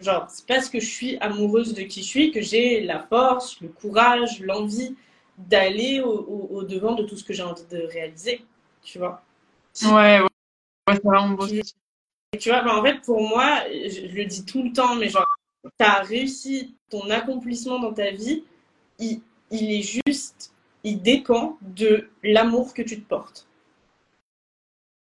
Speaker 2: genre, c'est parce que je suis amoureuse de qui je suis que j'ai la force, le courage, l'envie d'aller au, au, devant de tout ce que j'ai envie de réaliser. Tu vois
Speaker 1: Ouais, ouais, c'est vraiment beau.
Speaker 2: Tu vois, bah, en fait, pour moi, je, le dis tout le temps, mais genre, tu as réussi ton accomplissement dans ta vie, il, il est juste, il dépend de l'amour que tu te portes.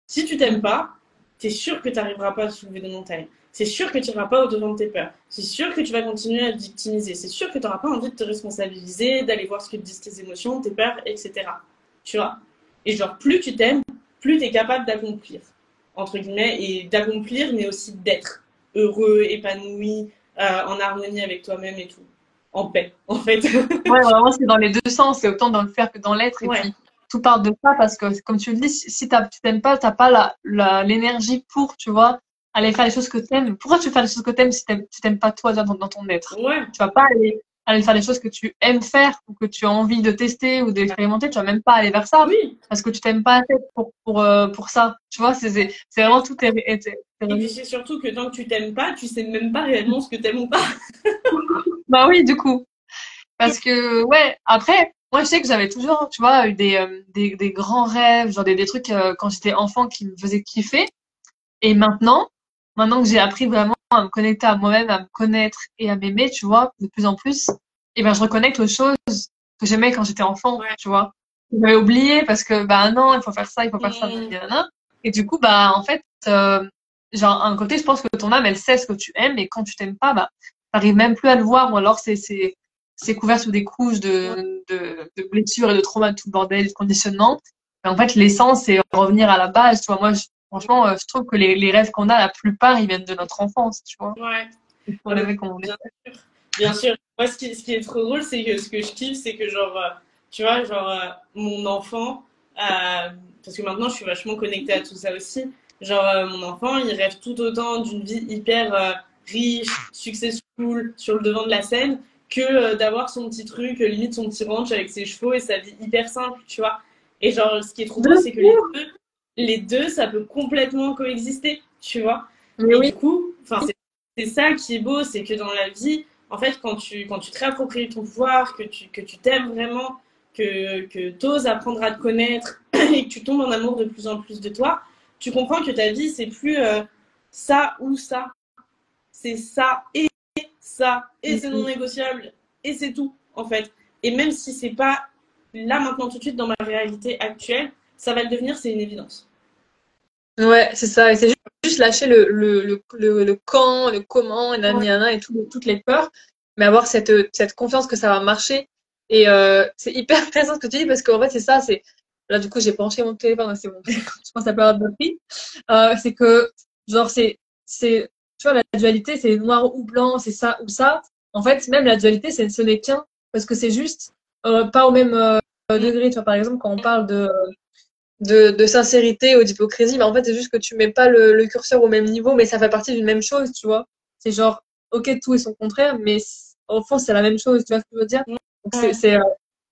Speaker 2: Si tu t'aimes pas, es sûr que tu n'arriveras pas à soulever des montagnes. C'est sûr que tu n'iras pas au-devant de tes peurs. C'est sûr que tu vas continuer à te victimiser. C'est sûr que tu n'auras pas envie de te responsabiliser, d'aller voir ce que te disent tes émotions, tes peurs, etc. Tu vois? Et genre, plus tu t'aimes, plus tu es capable d'accomplir, entre guillemets, et d'accomplir, mais aussi d'être heureux, épanoui, euh, en harmonie avec toi-même et tout. En paix, en fait.
Speaker 1: ouais, vraiment, c'est dans les deux sens. C'est autant dans le faire que dans l'être. Et puis, tout part de ça parce que, comme tu le dis, si tu t'aimes pas, tu n'as pas l'énergie la, pour, tu vois, aller faire les choses que tu aimes. Pourquoi tu fais les choses que tu aimes si tu n'aimes pas toi dans, dans, ton être?
Speaker 2: Ouais.
Speaker 1: Tu vas pas aller, aller faire les choses que tu aimes faire ou que tu as envie de tester ou d'expérimenter. Tu vas même pas aller vers ça
Speaker 2: oui.
Speaker 1: parce que tu t'aimes pas pour, pour, euh, pour ça. Tu vois, c'est vraiment tout. Est, est,
Speaker 2: et puis c'est surtout que tant que tu t'aimes pas, tu sais même pas réellement ce que tu aimes ou pas.
Speaker 1: bah oui, du coup. Parce que, ouais, après, moi, je sais que j'avais toujours, tu vois, eu des, euh, des, des, grands rêves, genre des, des trucs euh, quand j'étais enfant qui me faisaient kiffer. Et maintenant, maintenant que j'ai appris vraiment à me connecter à moi-même, à me connaître et à m'aimer, tu vois, de plus en plus, et eh ben je reconnecte aux choses que j'aimais quand j'étais enfant, tu vois. J'avais oublié parce que bah non, il faut faire ça, il faut faire ça, mmh. et du coup bah en fait, euh, genre un côté, je pense que ton âme elle sait ce que tu aimes et quand tu t'aimes pas, bah t'arrives même plus à le voir ou alors c'est c'est c'est couvert sous des couches de, de, de blessures et de traumas, tout le bordel, de conditionnement. Mais en fait, l'essence, c'est revenir à la base. Tu vois, moi, je, Franchement, euh, je trouve que les, les, rêves qu'on a, la plupart, ils viennent de notre enfance, tu vois.
Speaker 2: Ouais.
Speaker 1: Pour les qu'on
Speaker 2: bien sûr. Bien sûr. Moi, ce qui, ce qui est trop drôle, c'est que ce que je kiffe, c'est que, genre, euh, tu vois, genre, euh, mon enfant, euh, parce que maintenant, je suis vachement connectée à tout ça aussi. Genre, euh, mon enfant, il rêve tout autant d'une vie hyper euh, riche, successful, sur le devant de la scène, que d'avoir son petit truc, limite son petit ranch avec ses chevaux et sa vie hyper simple, tu vois. Et genre, ce qui est trop drôle, c'est que les deux, les deux, ça peut complètement coexister, tu vois. Mais oui. du coup, c'est ça qui est beau, c'est que dans la vie, en fait, quand tu, quand tu te réappropries ton pouvoir, que tu que tu t'aimes vraiment, que, que tu oses apprendre à te connaître et que tu tombes en amour de plus en plus de toi, tu comprends que ta vie, c'est plus euh, ça ou ça. C'est ça et ça, et c'est non négociable, et c'est tout, en fait. Et même si c'est pas là, maintenant, tout de suite, dans ma réalité actuelle, ça va le devenir, c'est une évidence.
Speaker 1: Ouais, c'est ça. Et c'est juste, lâcher le, le, le, le, quand, le comment, et, nanana, et toutes les peurs, mais avoir cette, cette confiance que ça va marcher. Et euh, c'est hyper intéressant ce que tu dis parce qu'en fait, c'est ça. c'est Là, du coup, j'ai penché mon téléphone, c'est bon. je pense à la de prix. Euh, c'est que, genre, c'est, c'est, tu vois, la dualité, c'est noir ou blanc, c'est ça ou ça. En fait, même la dualité, c'est, ce n'est qu'un, parce que c'est juste euh, pas au même euh, degré. Tu vois, par exemple, quand on parle de, de, de sincérité ou d'hypocrisie, mais en fait, c'est juste que tu mets pas le, le, curseur au même niveau, mais ça fait partie d'une même chose, tu vois. C'est genre, ok, tout est son contraire, mais au fond, c'est la même chose, tu vois ce que je veux dire? Donc, c'est, euh,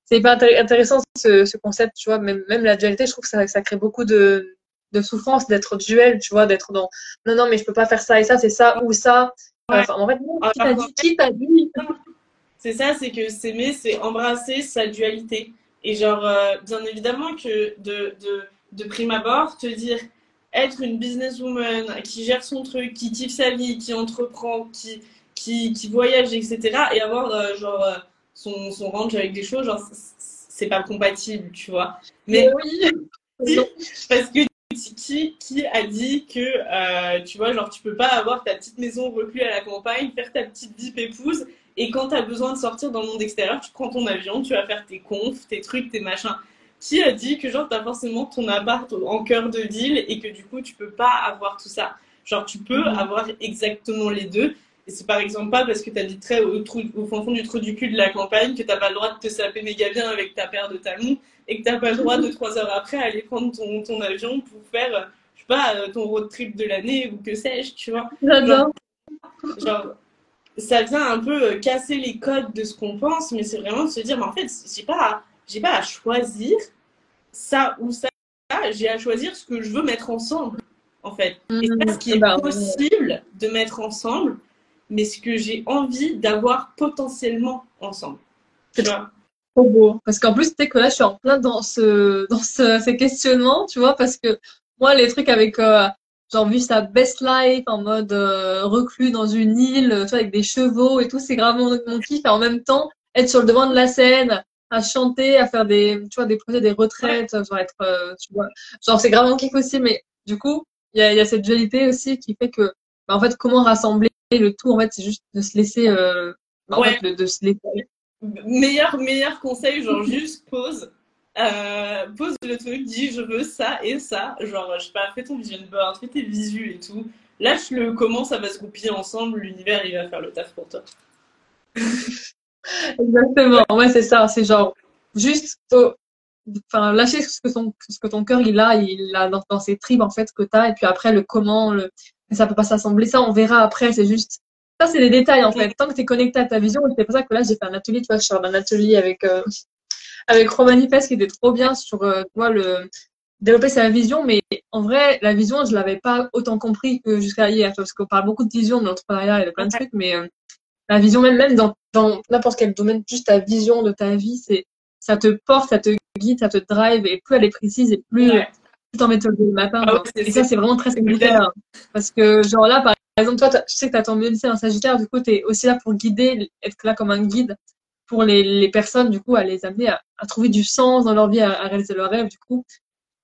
Speaker 1: c'est hyper intéressant ce, ce, concept, tu vois. Même, même la dualité, je trouve que ça, ça crée beaucoup de, de souffrance d'être duel, tu vois, d'être dans non, non, mais je peux pas faire ça et ça, c'est ça ou ça. Enfin, en fait,
Speaker 2: ah, qui t'a dit, qui t'a dit? C'est ça, c'est que s'aimer, c'est embrasser sa dualité. Et genre, euh, bien évidemment que de, de, de prime abord, te dire être une businesswoman qui gère son truc, qui kiffe sa vie, qui entreprend, qui, qui, qui voyage, etc. et avoir euh, genre euh, son, son range avec des choses, genre c'est pas compatible, tu vois. Mais oui, parce que qui, qui a dit que, euh, tu vois, genre, tu peux pas avoir ta petite maison reclue à la campagne, faire ta petite vie épouse, et quand tu as besoin de sortir dans le monde extérieur, tu prends ton avion, tu vas faire tes confs, tes trucs, tes machins. Qui a dit que, genre, tu as forcément ton appart en cœur de ville et que, du coup, tu peux pas avoir tout ça Genre, tu peux mm-hmm. avoir exactement les deux. Et c'est par exemple pas parce que tu habiterais au, au fond du trou du cul de la campagne que t'as pas le droit de te saper méga bien avec ta paire de talons et que t'as pas le droit de trois heures après aller prendre ton, ton avion pour faire, je sais pas, ton road trip de l'année ou que sais-je, tu vois. Genre, genre, ça vient un peu euh, casser les codes de ce qu'on pense, mais c'est vraiment de se dire, mais en fait, j'ai pas, j'ai pas à choisir ça ou ça, j'ai à choisir ce que je veux mettre ensemble, en fait. Et c'est ce qui est bah, possible de mettre ensemble, mais ce que j'ai envie d'avoir potentiellement ensemble.
Speaker 1: C'est trop beau. Parce qu'en plus, tu sais que là, je suis en plein dans ce, dans ce, ces questionnements, tu vois, parce que moi, les trucs avec, euh, genre, vu sa best life en mode euh, reclus dans une île, tu vois, avec des chevaux et tout, c'est grave mon, mon kiff. Et en même temps, être sur le devant de la scène, à chanter, à faire des, tu vois, des projets, des retraites, genre être, euh, tu vois, genre, c'est grave mon kiff aussi, mais du coup, il y a, y a cette dualité aussi qui fait que, bah, en fait, comment rassembler le tout, en fait, c'est juste de se laisser, euh, bah, fait, de, se laisser.
Speaker 2: Meilleur, meilleur conseil, genre juste pose. Euh, pose le truc, dis je veux ça et ça. Genre, je sais pas, fais ton vision board, fais tes visus et tout. Lâche le comment ça va se goupiller ensemble, l'univers il va faire le taf pour toi.
Speaker 1: Exactement, ouais, c'est ça. C'est genre, juste, enfin, lâcher ce que ton, ce que ton cœur il a, il a dans, dans ses tripes en fait que tu as, et puis après le comment, le, ça peut pas s'assembler. Ça, on verra après. C'est juste, ça, c'est les détails, en fait. Tant que tu es connecté à ta vision, c'est pour ça que là, j'ai fait un atelier, tu vois, je sors d'un atelier avec, euh, avec Romanifest qui était trop bien sur, euh, tu vois, le, développer sa vision. Mais en vrai, la vision, je l'avais pas autant compris que jusqu'à hier, parce qu'on parle beaucoup de vision, de l'entrepreneuriat et de plein de trucs, mais euh, la vision même, même dans, dans n'importe quel domaine, juste ta vision de ta vie, c'est, ça te porte, ça te guide, ça te drive, et plus elle est précise, et plus, en méthode le matin. Ah et ça, c'est vraiment très singulier. Parce que, genre là, par exemple, toi, je sais que tu as ton c'est en Sagittaire, du coup, tu es aussi là pour guider, être là comme un guide pour les, les personnes, du coup, à les amener à, à, trouver du sens dans leur vie, à, réaliser leurs rêves, du coup.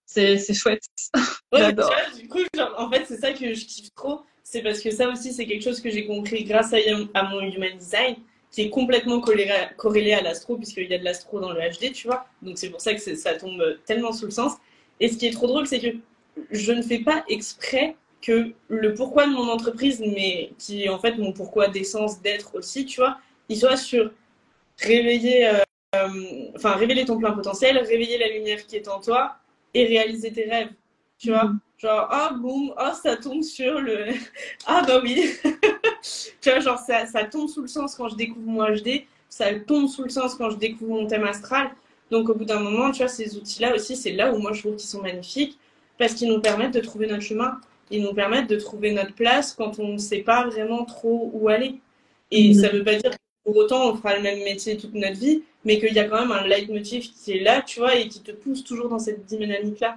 Speaker 1: C'est chouette.
Speaker 2: Ouais, du coup, genre, en fait, c'est ça que je kiffe trop. C'est parce que ça aussi, c'est quelque chose que j'ai compris grâce à, à, mon Human Design, qui est complètement corrélé à l'astro, puisqu'il y a de l'astro dans le HD, tu vois. Donc, c'est pour ça que ça tombe tellement sous le sens. Et ce qui est trop drôle, c'est que je ne fais pas exprès que le pourquoi de mon entreprise, mais qui est en fait mon pourquoi d'essence d'être aussi, tu vois, il soit sur réveiller, euh, enfin, révéler ton plein potentiel, réveiller la lumière qui est en toi et réaliser tes rêves, tu vois. Mm-hmm. Genre, ah oh, boum, oh, ça tombe sur le. ah bah oui. tu vois, genre, ça, ça tombe sous le sens quand je découvre mon HD, ça tombe sous le sens quand je découvre mon thème astral. Donc au bout d'un moment, tu vois, ces outils-là aussi, c'est là où moi je trouve qu'ils sont magnifiques parce qu'ils nous permettent de trouver notre chemin. Ils nous permettent de trouver notre place quand on ne sait pas vraiment trop où aller. Et mm. ça ne veut pas dire que pour autant on fera le même métier toute notre vie, mais qu'il y a quand même un leitmotiv qui est là, tu vois, et qui te pousse toujours dans cette dynamique-là.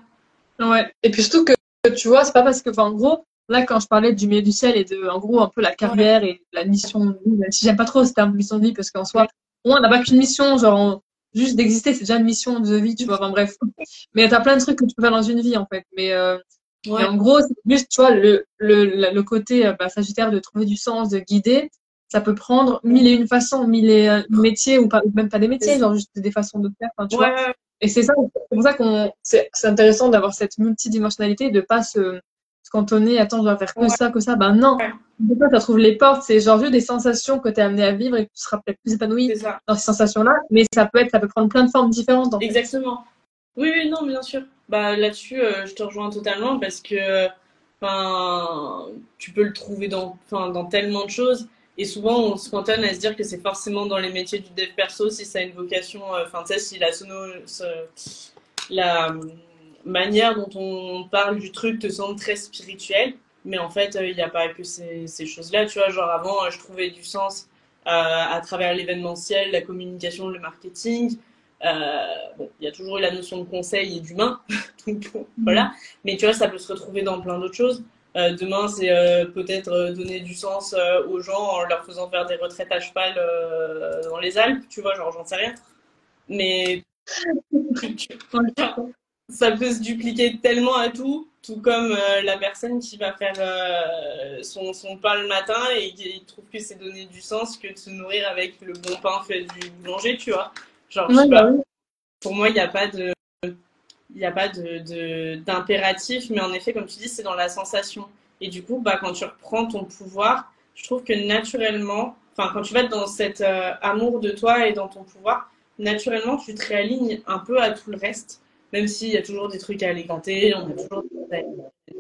Speaker 1: Ouais, et puis surtout que tu vois, c'est pas parce que, en gros, là, quand je parlais du milieu du ciel et de, en gros, un peu la carrière et la mission de vie, même si j'aime pas trop ce terme mission de vie, parce qu'en soi, on n'a pas qu'une mission, genre, juste d'exister, c'est déjà une mission de vie, tu vois. Enfin bref. Mais t'as plein de trucs que tu peux faire dans une vie, en fait. Mais euh,
Speaker 3: Ouais.
Speaker 1: Et en gros, c'est juste, tu vois, le, le, le côté bah, sagittaire de trouver du sens, de guider, ça peut prendre mille et une façons, mille et un métiers, ou, pas, ou même pas des métiers, genre juste des façons de faire, tu
Speaker 2: Ouais,
Speaker 1: vois. Et c'est ça, c'est pour ça qu'on, c'est c'est intéressant d'avoir cette multidimensionnalité, de pas se, se cantonner, attends, je dois faire que
Speaker 2: Ouais.
Speaker 1: ça, que ça. Ben non. Des fois, tu trouves les portes, c'est genre juste des sensations que tu es amené à vivre et que tu seras peut-être plus épanoui
Speaker 2: ça.
Speaker 1: dans ces sensations-là. Mais ça peut être, ça peut prendre plein de formes différentes. en fait.
Speaker 2: Exactement. Oui, oui, non, bien sûr. Bah, là-dessus, euh, je te rejoins totalement parce que enfin, tu peux le trouver dans, dans tellement de choses. Et souvent, on se cantonne à se dire que c'est forcément dans les métiers du dev perso si ça a une vocation, euh, enfin, tu sais, si la sono, ce- la euh, manière dont on parle du truc te semble très spirituelle. Mais en fait, euh, il n'y a pas que ces, ces choses-là. Tu vois, genre avant, euh, je trouvais du sens euh, à travers l'événementiel, la communication, le marketing. Euh, bon, il y a toujours eu la notion de conseil et d'humain, donc bon, voilà. Mais tu vois, ça peut se retrouver dans plein d'autres choses. Euh, demain, c'est euh, peut-être donner du sens aux gens en leur faisant faire des retraites à cheval dans les Alpes, tu vois, genre j'en sais rien. Mais ça peut se dupliquer tellement à tout, tout comme euh, la personne qui va faire euh, son, son pain le matin et qui trouve que c'est donner du sens que de se nourrir avec le bon pain fait du boulanger, tu vois. Genre, je sais pas,
Speaker 1: bah oui.
Speaker 2: pour moi, il n'y a pas de, il n'y a pas de, de- d'impératif, mais en effet, comme tu dis, c'est dans la sensation. Et du coup, bah, quand tu reprends ton pouvoir, je trouve que naturellement, enfin, quand tu vas dans cet euh, amour de toi et dans ton pouvoir, naturellement, tu te réalignes un peu à tout le reste, même s'il y a toujours des trucs à éléganter, on a toujours des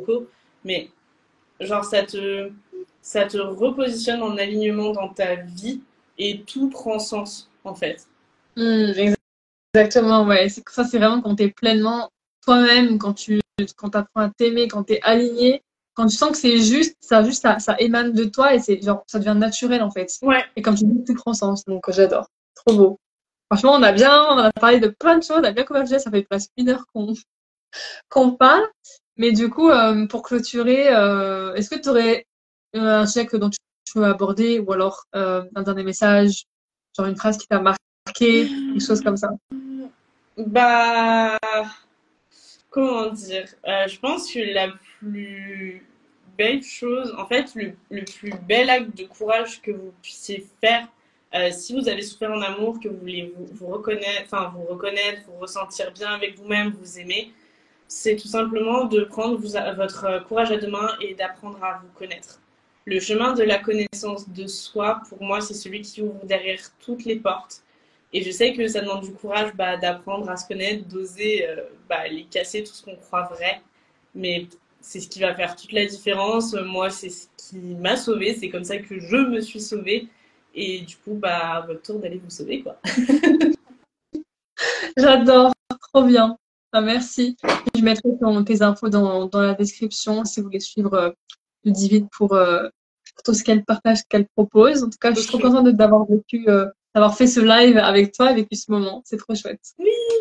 Speaker 2: trucs mais genre, ça te, ça te repositionne en alignement dans ta vie et tout prend sens, en fait.
Speaker 1: Hmm, ex- exactement, ouais. Ça, c'est vraiment quand tu es pleinement toi-même, quand tu quand apprends à t'aimer, quand tu es aligné, quand tu sens que c'est juste, ça, juste ça, ça émane de toi et c'est genre, ça devient naturel en fait.
Speaker 2: Ouais,
Speaker 1: Et comme tu dis, tout prend sens. Donc, j'adore. Trop beau. Franchement, on a bien, on a parlé de plein de choses, on a bien sujet. Ça fait presque une heure qu'on qu'on parle. Mais du coup, euh, pour clôturer, euh, est-ce que tu aurais un sujet que- dont tu veux aborder ou alors euh, un dernier message, genre une phrase qui t'a marqué, quelque chose comme ça?
Speaker 2: Bah, comment dire? Euh, je pense que la plus belle chose, en fait, le, le plus bel acte de courage que vous puissiez faire, euh, si vous avez souffert en amour, que vous voulez vous, reconnaître, enfin, vous reconnaître, vous ressentir bien avec vous-même, vous aimer, c'est tout simplement de prendre votre courage à deux mains et d'apprendre à vous connaître. Le chemin de la connaissance de soi, pour moi, c'est celui qui ouvre derrière toutes les portes. Et je sais que ça demande du courage bah, d'apprendre à se connaître, d'oser euh, bah, les casser tout ce qu'on croit vrai. Mais c'est ce qui va faire toute la différence. Moi, c'est ce qui m'a sauvée. C'est comme ça que je me suis sauvée. Et du coup, bah, à votre tour d'aller vous sauver, quoi.
Speaker 1: J'adore, trop bien. Merci. Je mettrai ton- tes infos dans, dans la description si vous voulez suivre euh, pour, euh, pour tout ce qu'elle partage, ce qu'elle propose. En tout cas, je suis trop contente d'avoir vécu, euh, d'avoir fait ce live avec toi, vécu ce moment. C'est trop chouette.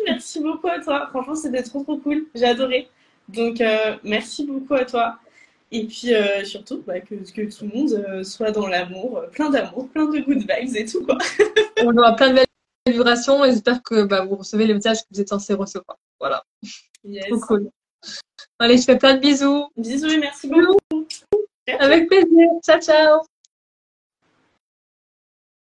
Speaker 2: Merci beaucoup à toi. Franchement, c'était trop, trop cool. J'ai adoré. Donc, euh, merci beaucoup à toi. Et puis, euh, surtout, bah, que, que tout le monde euh, soit dans l'amour, euh, plein d'amour, plein de good vibes et tout, quoi.
Speaker 1: On aura plein de belles vibrations et j'espère que bah, vous recevez les messages que vous êtes censés recevoir. Voilà,
Speaker 2: Yes.
Speaker 1: trop cool. Allez, je fais plein de bisous.
Speaker 2: Bisous et merci beaucoup.
Speaker 1: Avec plaisir. Ciao, ciao.